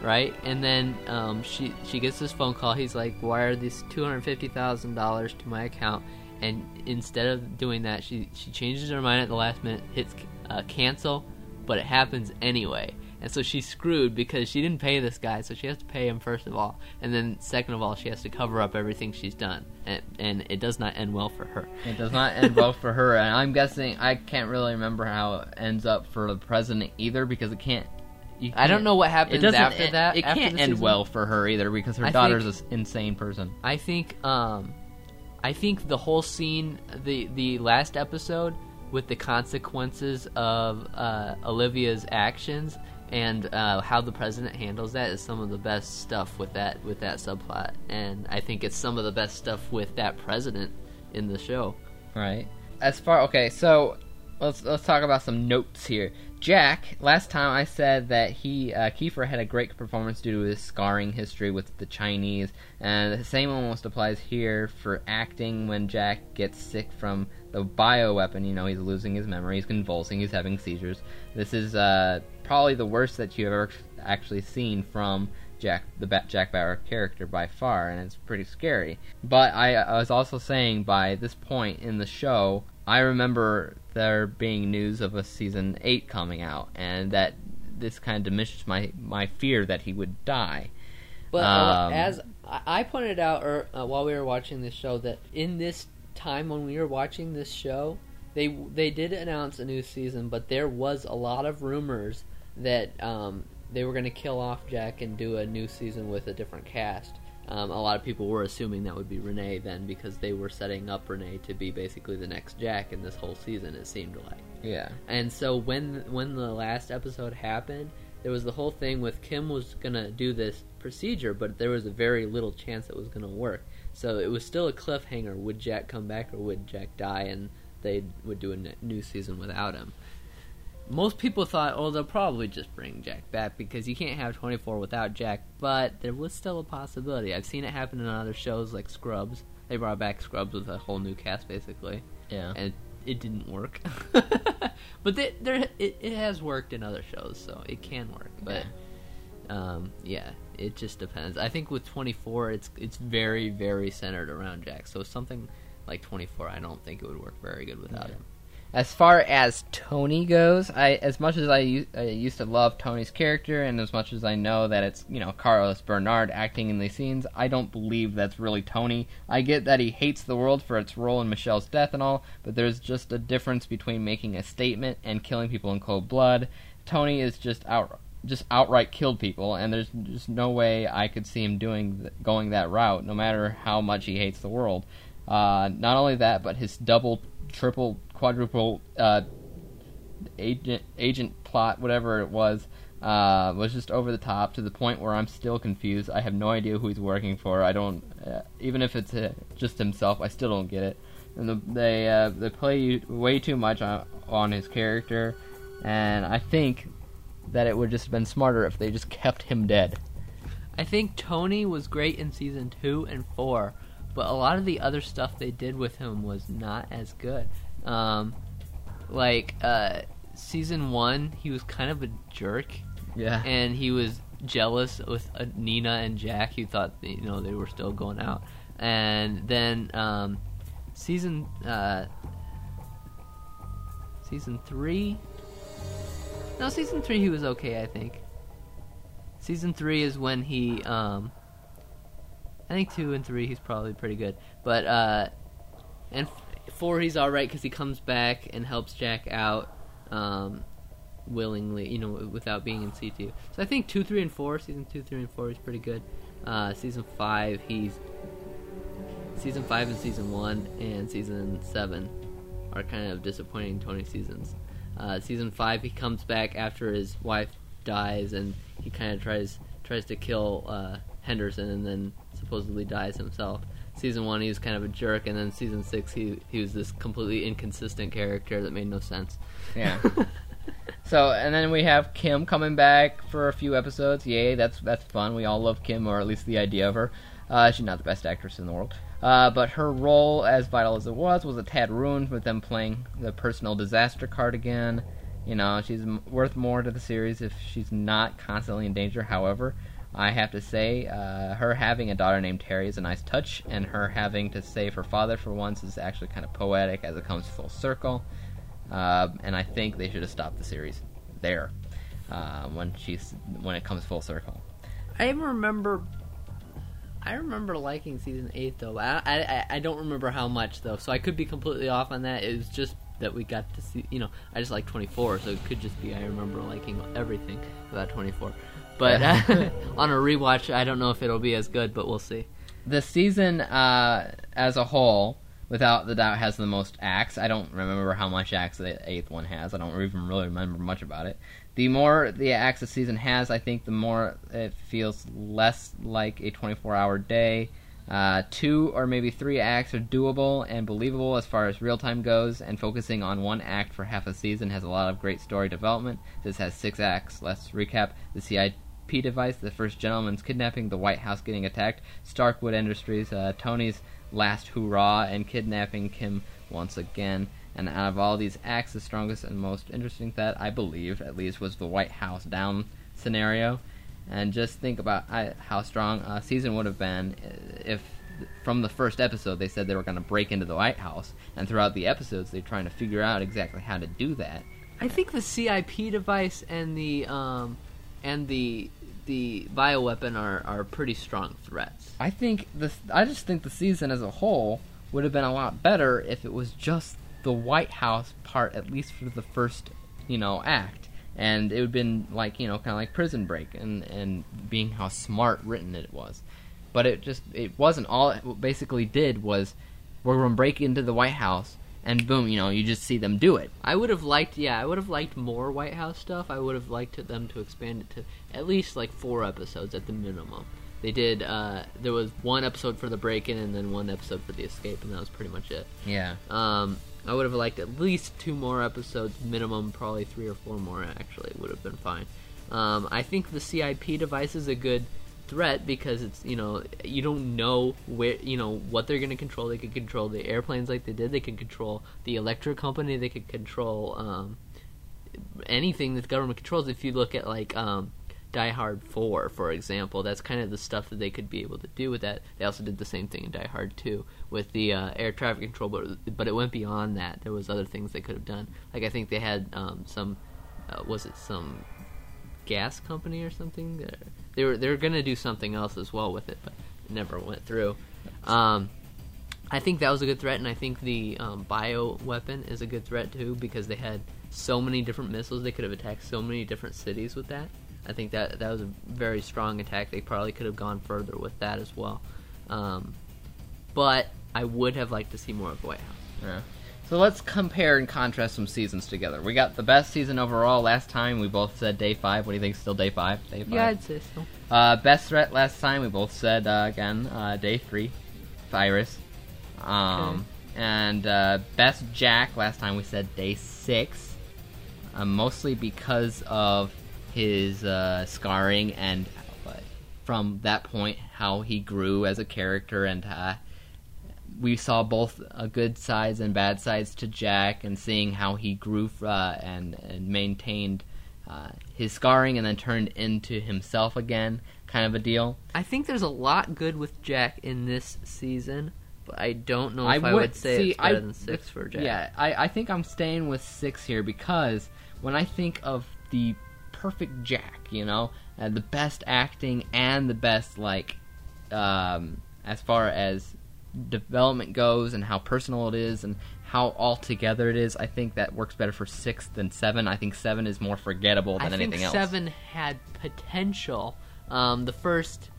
right? And then um, she she gets this phone call. He's like, "Wire these two hundred fifty thousand dollars to my account." And instead of doing that, she she changes her mind at the last minute, hits uh, cancel, but it happens anyway. And so she's screwed because she didn't pay this guy, so she has to pay him first of all, and then second of all, she has to cover up everything she's done, and and it does not end well for her. It does not end well for her, and I'm guessing I can't really remember how it ends up for the president either because it can't. I don't know what happens after en- that, It can't end season. well for her either because her I daughter's think- an insane person. I think um I think the whole scene the the last episode with the consequences of uh, Olivia's actions and uh, how the president handles that is some of the best stuff with that with that subplot, and I think it's some of the best stuff with that president in the show. Right. As far okay, so let's let's talk about some notes here. Jack, last time I said that he uh, Kiefer had a great performance due to his scarring history with the Chinese, and the same almost applies here for acting when Jack gets sick from the bioweapon. You know, he's losing his memory, he's convulsing, he's having seizures. This is uh, probably the worst that you've ever actually seen from Jack, the ba- Jack Bauer character by far, and it's pretty scary. But I, I was also saying by this point in the show, I remember there being news of a season eight coming out, and that this kind of diminished my my fear that he would die. But uh, um, as I pointed out er, uh, while we were watching this show, that in this time when we were watching this show, they they did announce a new season, but there was a lot of rumors that um, they were going to kill off Jack and do a new season with a different cast. Um, a lot of people were assuming that would be Renee then because they were setting up Renee to be basically the next Jack in this whole season. It seemed like. Yeah. And so when when the last episode happened, there was the whole thing with Kim was gonna do this procedure, but there was a very little chance it was gonna work. So it was still a cliffhanger: would Jack come back or would Jack die? And they would do a new season without him most people thought, oh, they'll probably just bring Jack back because you can't have 24 without Jack, but there was still a possibility. I've seen it happen in other shows like Scrubs. They brought back Scrubs with a whole new cast, basically. Yeah. And it didn't work. but they, there, it, it has worked in other shows, so it can work. But yeah. Um, yeah, it just depends. I think with 24, it's it's very very centered around Jack. So something like 24, I don't think it would work very good without yeah. him. As far as Tony goes, I as much as I, I used to love Tony's character, and as much as I know that it's you know Carlos Bernard acting in these scenes, I don't believe that's really Tony. I get that he hates the world for its role in Michelle's death and all, but there's just a difference between making a statement and killing people in cold blood. Tony is just out just outright killed people, and there's just no way I could see him doing going that route, no matter how much he hates the world. Uh, not only that, but his double, triple quadruple uh, agent agent plot, whatever it was, uh, was just over the top to the point where I'm still confused. I have no idea who he's working for. I don't, uh, even if it's uh, just himself, I still don't get it. And the, they uh, they play way too much on, on his character, and I think that it would just have been smarter if they just kept him dead. I think Tony was great in season two and four, but a lot of the other stuff they did with him was not as good. Um, like uh, season one, he was kind of a jerk. Yeah. And he was jealous with uh, Nina and Jack. He thought you know they were still going out. And then um, season uh, season three. No, season three he was okay. I think. Season three is when he. Um, I think two and three he's probably pretty good, but uh, and he's all right because he comes back and helps Jack out um, willingly, you know, without being in CT. So I think two, three, and four, season two, three, and four, is pretty good. Uh, season five, he's season five and season one and season seven are kind of disappointing Tony seasons. Uh, season five, he comes back after his wife dies, and he kind of tries tries to kill uh, Henderson, and then supposedly dies himself season one he was kind of a jerk, and then season six he he was this completely inconsistent character that made no sense. Yeah. so and then we have Kim coming back for a few episodes. Yay, that's that's fun. We all love Kim, or at least the idea of her. Uh, she's not the best actress in the world, uh, but her role, as vital as it was, was a tad ruined with them playing the personal disaster card again. You know, she's m- worth more to the series if she's not constantly in danger. However, I have to say, uh, her having a daughter named Teri is a nice touch, and her having to save her father for once is actually kind of poetic as it comes full circle. Uh, and I think they should have stopped the series there uh, when she's when it comes full circle. I remember, I remember liking season eight though. I, I I don't remember how much though, so I could be completely off on that. It was just that we got to see. You know, I just like 24, so it could just be I remember liking everything about 24. But uh, on a rewatch, I don't know if it'll be as good, but we'll see. The season uh, as a whole, without the doubt, has the most acts. I don't remember how much acts the eighth one has. I don't even really remember much about it. the more the acts a season has, I think the more it feels less like a 24-hour day. Uh, two or maybe three acts are doable and believable as far as real time goes, and focusing on one act for half a season has a lot of great story development. This has six acts. Let's recap the Device, the first gentleman's kidnapping, the White House getting attacked, Starkwood Industries, uh, Tony's last hurrah, and kidnapping Kim once again. And out of all these acts, the strongest and most interesting that I believe, at least, was the White House down scenario and just think about how strong a season would have been if from the first episode they said they were going to break into the White House, and throughout the episodes they're trying to figure out exactly how to do that. I think the CIP device and the um, and the the bioweapon are, are pretty strong threats. I think the I just think the season as a whole would have been a lot better if it was just the White House part, at least for the first you know act. And it would have been like you know kind of like Prison Break and and being how smart written it was, but it just it wasn't. All it basically did was we're gonna break into the White House and boom you know you just see them do it. I would have liked yeah I would have liked more White House stuff. I would have liked them to expand it to at least like four episodes at the minimum. They did. Uh, there was one episode for the break-in, and then one episode for the escape, and that was pretty much it. Yeah. Um, I would have liked at least two more episodes, minimum, probably three or four more. Actually, would have been fine. Um, I think the CIP device is a good threat because it's you know you don't know where you know what they're going to control. They could control the airplanes like they did. They could control the electric company. They could control um, anything that the government controls. If you look at like um, Die Hard 4, for example. That's kind of the stuff that they could be able to do with that. They also did the same thing in Die Hard 2 with the uh, air traffic control, but but it went beyond that. There was other things they could have done. Like I think they had um, some, uh, was it some gas company or something? They were they were to do something else as well with it, but it never went through. Um, I think that was a good threat, and I think the um, bio weapon is a good threat too because they had so many different missiles. They could have attacked so many different cities with that. I think that that was a very strong attack. They probably could have gone further with that as well. Um, but I would have liked to see more of the White House. Yeah. So let's compare and contrast some seasons together. We got the best season overall last time. We both said day five. What do you think? Still day five? Day five. Yeah, I'd say so. Uh, best threat last time. We both said uh, again uh, day three, virus. Um, okay. And uh, best Jack last time we said day six. Uh, mostly because of his uh, scarring and from that point how he grew as a character and uh, we saw both a good sides and bad sides to Jack and seeing how he grew uh, and, and maintained uh, his scarring and then turned into himself again kind of a deal. I think there's a lot good with Jack in this season. But I don't know if I, I would, say see, it's better I, than six for Jack. Yeah, I, I think I'm staying with six here because when I think of the perfect Jack, you know, uh, the best acting and the best like, um, as far as development goes and how personal it is and how all together it is. I think that works better for six than seven. I think seven is more forgettable than I anything else. Seven had potential. Um, the first.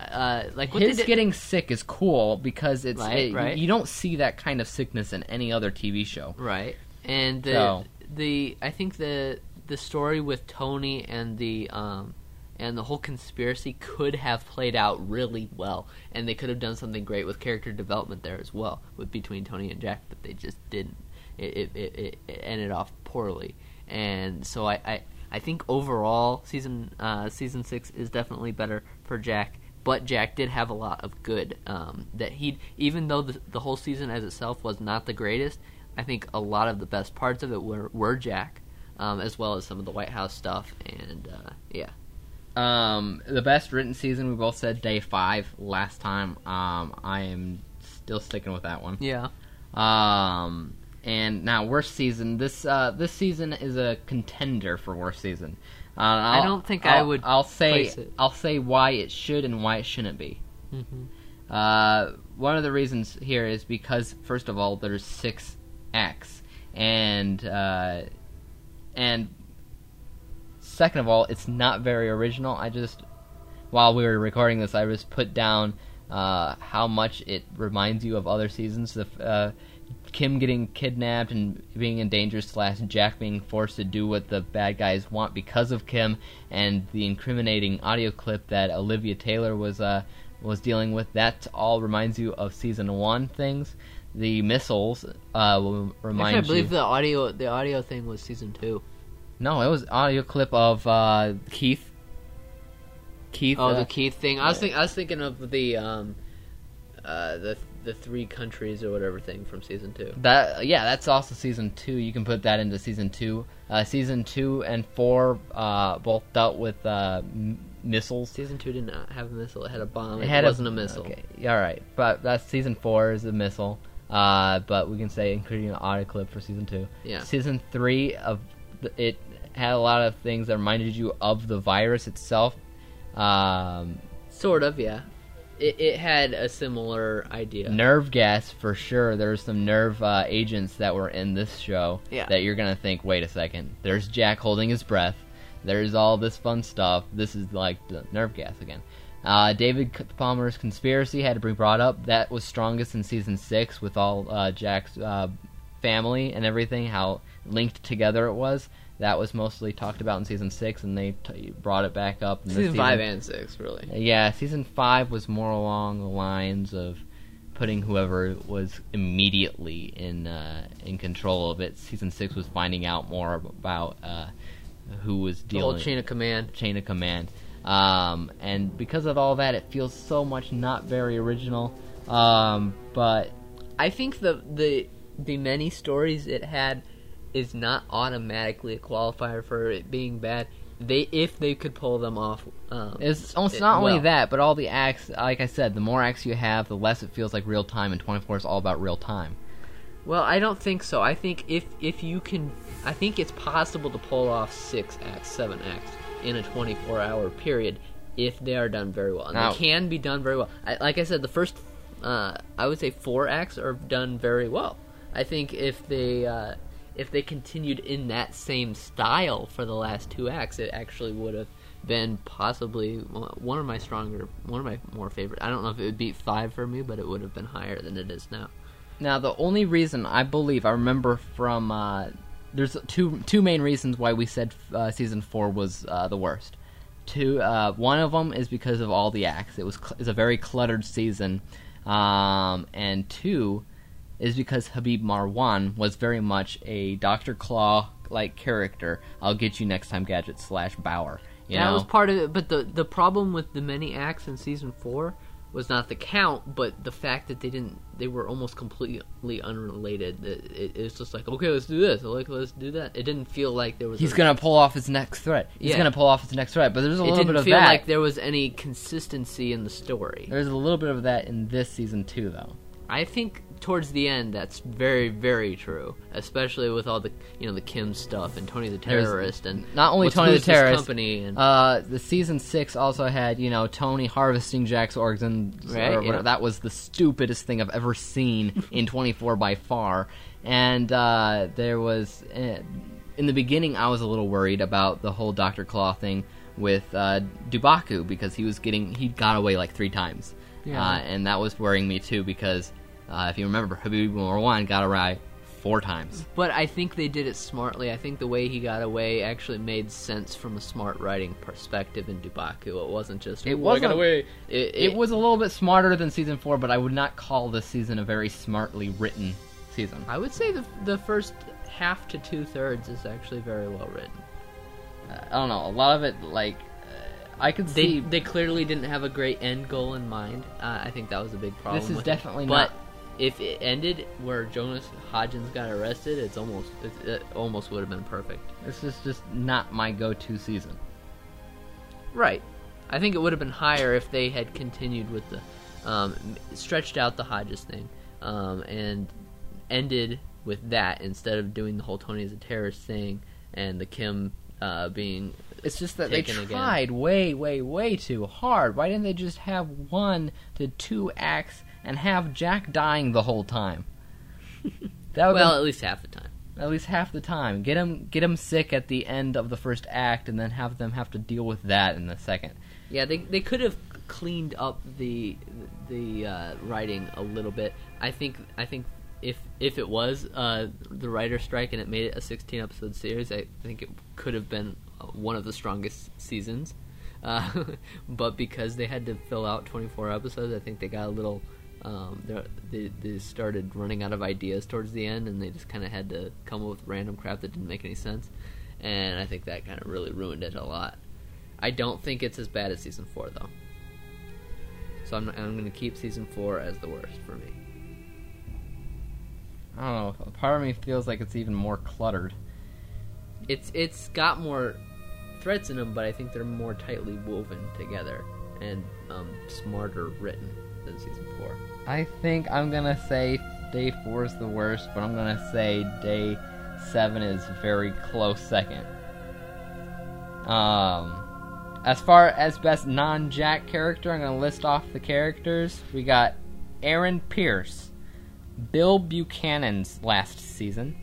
Uh, like his getting sick is cool because it's right, it, right. you don't see that kind of sickness in any other TV show. Right, and the so. the I think the the story with Tony and the um, and the whole conspiracy could have played out really well, and they could have done something great with character development there as well, with between Tony and Jack, but they just didn't. It it, it, it ended off poorly, and so I, I, I think overall season uh, season six is definitely better for Jack. But Jack did have a lot of good um, that he, even though the, the whole season as itself was not the greatest, I think a lot of the best parts of it were, were Jack um, as well as some of the White House stuff. And uh, yeah. Um, the best written season we both said day five last time. Um, I am still sticking with that one. Yeah. Um, and now worst season. This uh, this season is a contender for worst season. Uh, I don't think I'll, I would. I'll say I'll say why it should and why it shouldn't be. Mm-hmm. Uh, one of the reasons here is because first of all, there's six acts, and uh, and second of all, it's not very original. I just, while we were recording this, I just put down uh, how much it reminds you of other seasons. The uh, Kim getting kidnapped and being in danger, slash Jack being forced to do what the bad guys want because of Kim, and the incriminating audio clip that Olivia Taylor was uh, was dealing with. That all reminds you of season one things. The missiles uh, will remind Actually, I believe you. the audio the audio thing was season two. No, it was audio clip of uh, Keith. Keith. Oh, uh, the Keith thing. I was think I was thinking of the um, uh, the the three countries or whatever thing from season two. That yeah, that's also season two. You can put that into season two. Uh, season two and four uh, both dealt with uh, m- missiles. Season two did not have a missile. It had a bomb. It, It wasn't a, missile. Okay, all right, but that's season four is a missile. Uh, but we can say including an audio clip for season two. Yeah. Season three of the, it had a lot of things that reminded you of the virus itself. Um, Sort of, yeah. It, it had a similar idea. nerve gas for sure. There's some nerve uh, agents that were in this show Yeah. that you're gonna think, wait a second. There's Jack holding his breath. There's all this fun stuff. This is like the nerve gas again. Uh, David Palmer's conspiracy had to be brought up. That was strongest in season six with all uh, Jack's uh, family and everything. How linked together it was. That was mostly talked about in season six, and they t- brought it back up. In this season five and six, really. yeah, season five was more along the lines of putting whoever was immediately in uh, in control of it. Season six was finding out more about uh, who was The whole chain of command. chain of command. Um, and because of all that, it feels so much not very original. Um, but I think the the the many stories it had is not automatically a qualifier for it being bad. They if they could pull them off. Um, it's, it's it- not only well. that, but all the acts. Like I said, the more acts you have, the less it feels like real time. And 24 is all about real time. Well, I don't think so. I think if if you can, I think it's possible to pull off six acts, seven acts in a 24 hour period if they are done very well, and Now- they can be done very well. I, like I said, the first, uh, I would say four acts are done very well. I think if they uh, if they continued in that same style for the last two acts, it actually would have been possibly one of my stronger, one of my more favorite. I don't know if it would beat five for me, but it would have been higher than it is now. Now, the only reason I believe I remember from uh, there's two two main reasons why we said uh, season four was uh, the worst. Two, uh, one of them is because of all the acts. It was cl- it's a very cluttered season, um, and two is because Habib Marwan was very much a Doctor Claw like character. I'll get you next time, Gadget slash Bauer. You that know? was part of it, but the the problem with the many acts in season four was not the count, but the fact that they didn't. They were almost completely unrelated. It, it, it was just like, okay, let's do this. Like, let's do that. It didn't feel like there was. He's a, gonna pull off his next threat. He's Yeah. gonna pull off his next threat, but there's a It little didn't feel like there was any consistency in the story. There's a little bit of that in this season too, though. I think towards the end, that's very, very true. Especially with all the, you know, the Kim stuff and Tony the terrorist and not only Tony the terrorist. company and uh, the season six also had you know Tony harvesting Jack's organs. Right, or yeah. That was the stupidest thing I've ever seen in 24 by far. And uh, there was uh, in the beginning I was a little worried about the whole Doctor Claw thing with uh, Dubaku because he was getting he got away like three times. Yeah. Uh, and that was worrying me too because uh, if you remember, Habib Marwan got away four times. But I think they did it smartly. I think the way he got away actually made sense from a smart writing perspective in Dubaku. It wasn't just It "Oh, wasn't. got away. It, It, it, was a little bit smarter than season four, but I would not call this season a very smartly written season. I would say the the first half to two thirds is actually very well written. I don't know. A lot of it, like, uh, I could They see. they clearly didn't have a great end goal in mind. Uh, I think that was a big problem. This is definitely it. not- But if it ended where Jonas Hodges got arrested, it's almost it, it almost would have been perfect. This is just not my go-to season. Right. I think it would have been higher if they had continued with the um, stretched out the Hodges thing um, and ended with that instead of doing the whole Tony as a terrorist thing and the Kim uh, being. It's just that they taken again. tried way, way, way too hard. Why didn't they just have one to two acts and have Jack dying the whole time? That would Well, at least half the time. at least half the time. Get him, get him sick at the end of the first act, and then have them have to deal with that in the second. Yeah, they they could have cleaned up the the uh, writing a little bit. I think I think if if it was uh, the writer strike and it made it a 16 episode series, I think it could have been uh, one of the strongest seasons. Uh, but because they had to fill out 24 episodes, I think they got a little. Um, they, they started running out of ideas towards the end, and they just kind of had to come up with random crap that didn't make any sense. And I think that kind of really ruined it a lot. I don't think it's as bad as season four, though. So I'm, I'm going to keep season four as the worst for me. I don't know. Part of me feels like it's even more cluttered. It's it's got more threads in them, but I think they're more tightly woven together and um, smarter written than season four. I think I'm gonna say day four is the worst, but I'm gonna say day seven is very close second. Um, as far as best non-Jack character, I'm gonna list off the characters. We got Aaron Pierce, Bill Buchanan's last season,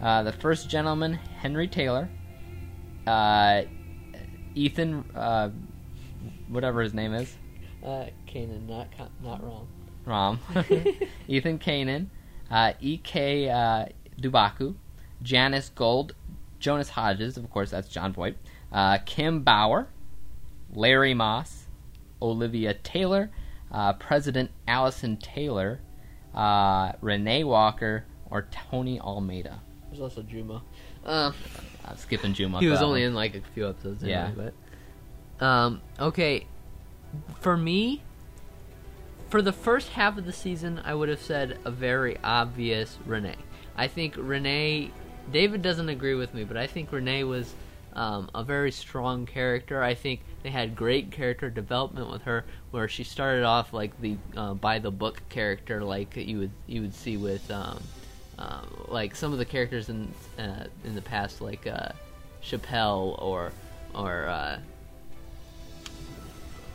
uh, the First Gentleman Henry Taylor, uh, Ethan, uh, whatever his name is, Uh, Kanin, not not wrong. Rom, Ethan Kanin, uh, E.K. Uh, Dubaku, Janis Gold, Jonas Hodges, of course, that's Jon Voight, uh, Kim Bauer, Larry Moss, Olivia Taylor, uh, President Allison Taylor, uh, Renee Walker, or Tony Almeida. There's also Juma. Uh, I'm skipping Juma. he was only one. in like a few episodes. Anyway, Yeah. But um, okay, for me, for the first half of the season, I would have said a very obvious Renee. I think Renee. David doesn't agree with me, but I think Renee was um, a very strong character. I think they had great character development with her, where she started off like the uh, by the book character, like you would you would see with um, um, like some of the characters in uh, in the past, like uh, Chappelle or or uh,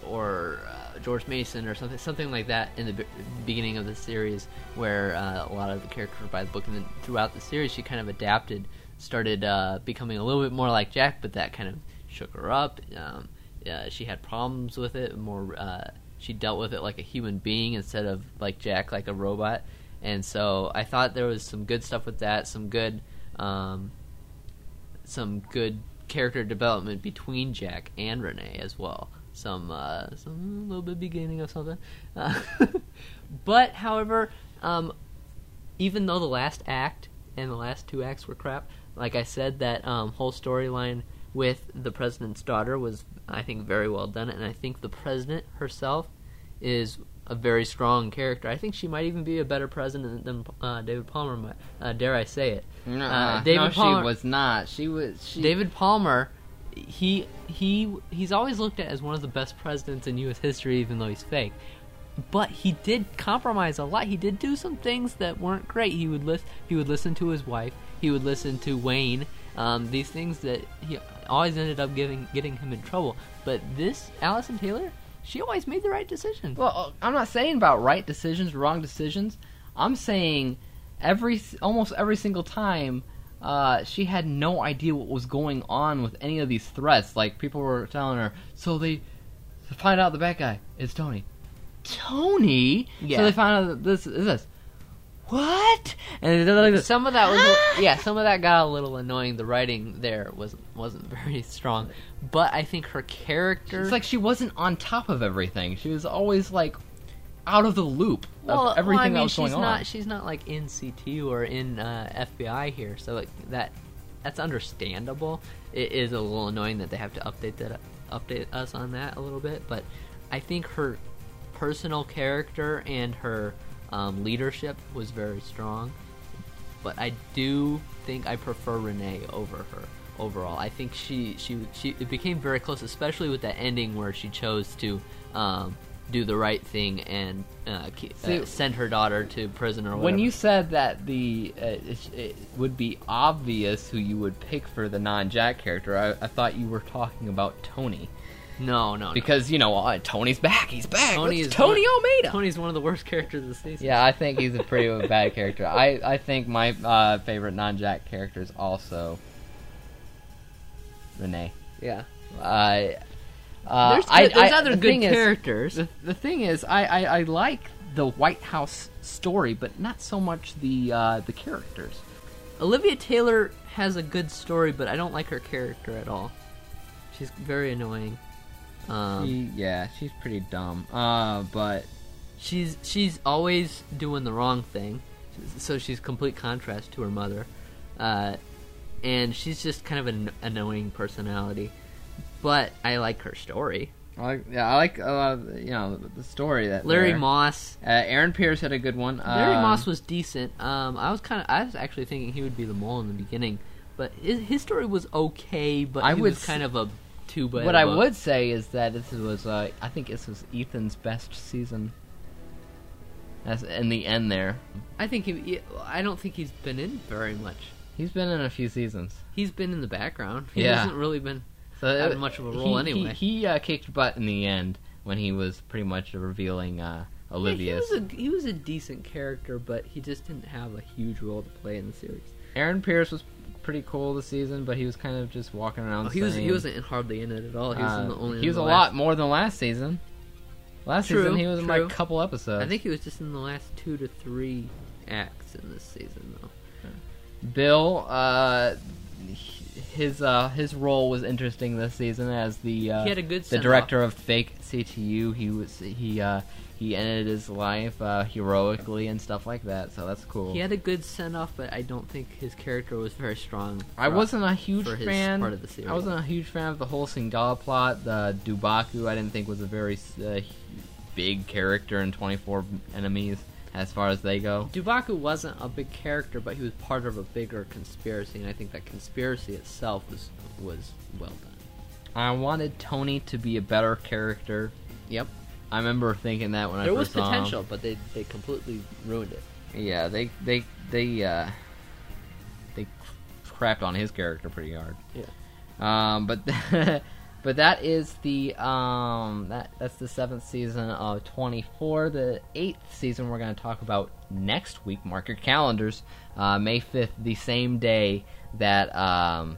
or uh, George Mason or something something like that in the be- beginning of the series, where uh, a lot of the characters were by the book, and then throughout the series, she kind of adapted, started uh, becoming a little bit more like Jack, but that kind of shook her up. Um, she had problems with it. More, uh, she dealt with it like a human being instead of like Jack, like a robot. And so I thought there was some good stuff with that, some good, um, some good character development between Jack and Renee as well. Some, uh, some little bit beginning of something. Uh, but however, um, even though the last act and the last two acts were crap, like I said, that um, whole storyline with the president's daughter was, I think, very well done, and I think the president herself is a very strong character. I think she might even be a better president than uh, David Palmer. Might, uh, dare I say it? Uh, David no, Palmer she was not. She was. She, David Palmer, he he he's always looked at as one of the best presidents in U.S. history, even though he's fake. But he did compromise a lot. He did do some things that weren't great. He would list. He would listen to his wife. He would listen to Wayne. Um, these things that he always ended up giving getting him in trouble. But this Allison Taylor, she always made the right decision. Well, uh, I'm not saying about right decisions, wrong decisions. I'm saying every almost every single time uh, she had no idea what was going on with any of these threats. Like people were telling her, so they find out the bad guy is Tony. Tony. Yeah. So they find out that this is this. What? And like this. some of that was yeah, some of that got a little annoying. The writing there was wasn't very strong, but I think her character. It's like she wasn't on top of everything. She was always like out of the loop well, of everything well, I mean, that was she's going not on. she's not like in CT or in uh, FBI here, so like that that's understandable. It is a little annoying that they have to update that update us on that a little bit, but I think her personal character and her um, leadership was very strong. But I do think I prefer Renee over her overall. I think she she she it became very close, especially with that ending where she chose to um, do the right thing and uh, uh, send her daughter to prison or whatever. When you said that the uh, it, it would be obvious who you would pick for the non-Jack character, I, I thought you were talking about Tony. no no no. Because you know uh, Tony's back. He's back. Tony It's is Tony one, Almeida. Tony's one of the worst characters the season. Yeah, I think he's a pretty bad character. I, I think my uh, favorite non-Jack character is also Renee. yeah. Uh, uh, There's, I, there's I- other the good thing is- characters. the, the thing is, I, I, I like the White House story, but not so much the uh, the characters. Olivia Taylor has a good story, but I don't like her character at all. She's very annoying. Um, She, yeah, she's pretty dumb. Uh, but she's she's always doing the wrong thing, so she's complete contrast to her mother, uh, and she's just kind of an annoying personality. But I like her story. I like, yeah, I like uh, you know the story that Larry there. Moss. Uh, Aaron Pierce had a good one. Larry Um, Moss was decent. Um, I was kind of I was actually thinking he would be the mole in the beginning, but his, his story was okay. But I he was kind of a two. By What I book. would say is that this was, uh, I think this was Ethan's best season. As in the end, there, I think he. I don't think he's been in very much. he's been in a few seasons. He's been in the background. He Yeah. hasn't really been So having uh, much of a role he, anyway. He, he uh, kicked butt in the end when he was pretty much revealing uh, Olivia's. Yeah, he was a he was a decent character, but he just didn't have a huge role to play in the series. Aaron Pierce was pretty cool this season, but he was kind of just walking around. Oh, he was he wasn't hardly in it at all. He was in the Uh, only. He was a last- lot more than last season. Last True, season he was in like a couple episodes. I think he was just in the last two to three acts in this season, though. Bill, uh, his uh, his role was interesting this season as the uh, He had a good the director of fake CTU. He was he uh, he ended his life uh, heroically and stuff like that. So that's cool. He had a good send off, but I don't think his character was very strong. I wasn't a huge for his fan. part of the series. I wasn't a huge fan of the whole Sangala plot. The Dubaku I didn't think was a very uh, big character in Twenty Four Enemies as far as they go. Dubaku wasn't a big character, but he was part of a bigger conspiracy, and I think that conspiracy itself was was well done. I wanted Tony to be a better character. Yep. I remember thinking that when There I was first saw him. There was potential, but they they completely ruined it. Yeah, they they they uh they crapped on his character pretty hard. Yeah. Um, but but that is the um that that's the seventh season of twenty four. The eighth season we're going to talk about next week. Mark your calendars. Uh, May fifth, the same day that um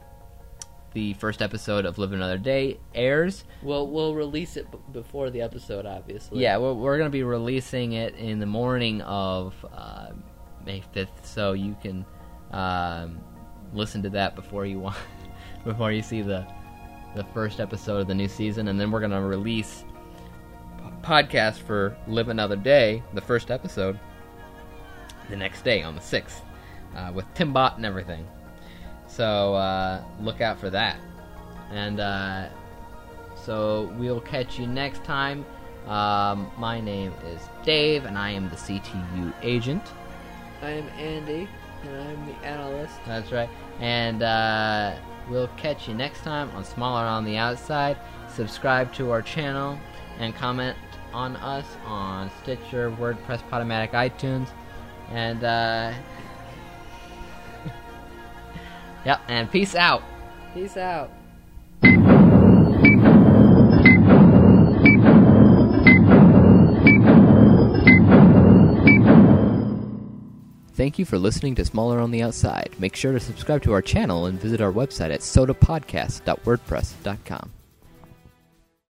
the first episode of Live Another Day airs. We'll we'll release it b- before the episode, obviously. Yeah, we're, we're going to be releasing it in the morning of uh, May fifth, so you can um, listen to that before you want before you see the the first episode of the new season, and then we're going to release podcast for Live Another Day, the first episode, the next day on the sixth, uh, with Timbot and everything. So uh, look out for that, and. Uh, so we'll catch you next time. Um, my name is Dave, and I am the CTU agent. I am Andy, and I'm the analyst. That's right. And uh, we'll catch you next time on Smaller on the Outside. Subscribe to our channel and comment on us on Stitcher, WordPress, Podomatic, iTunes, and uh, yep. And peace out. Peace out. Thank you for listening to Smaller on the Outside. Make sure to subscribe to our channel and visit our website at sodapodcast.wordpress.com.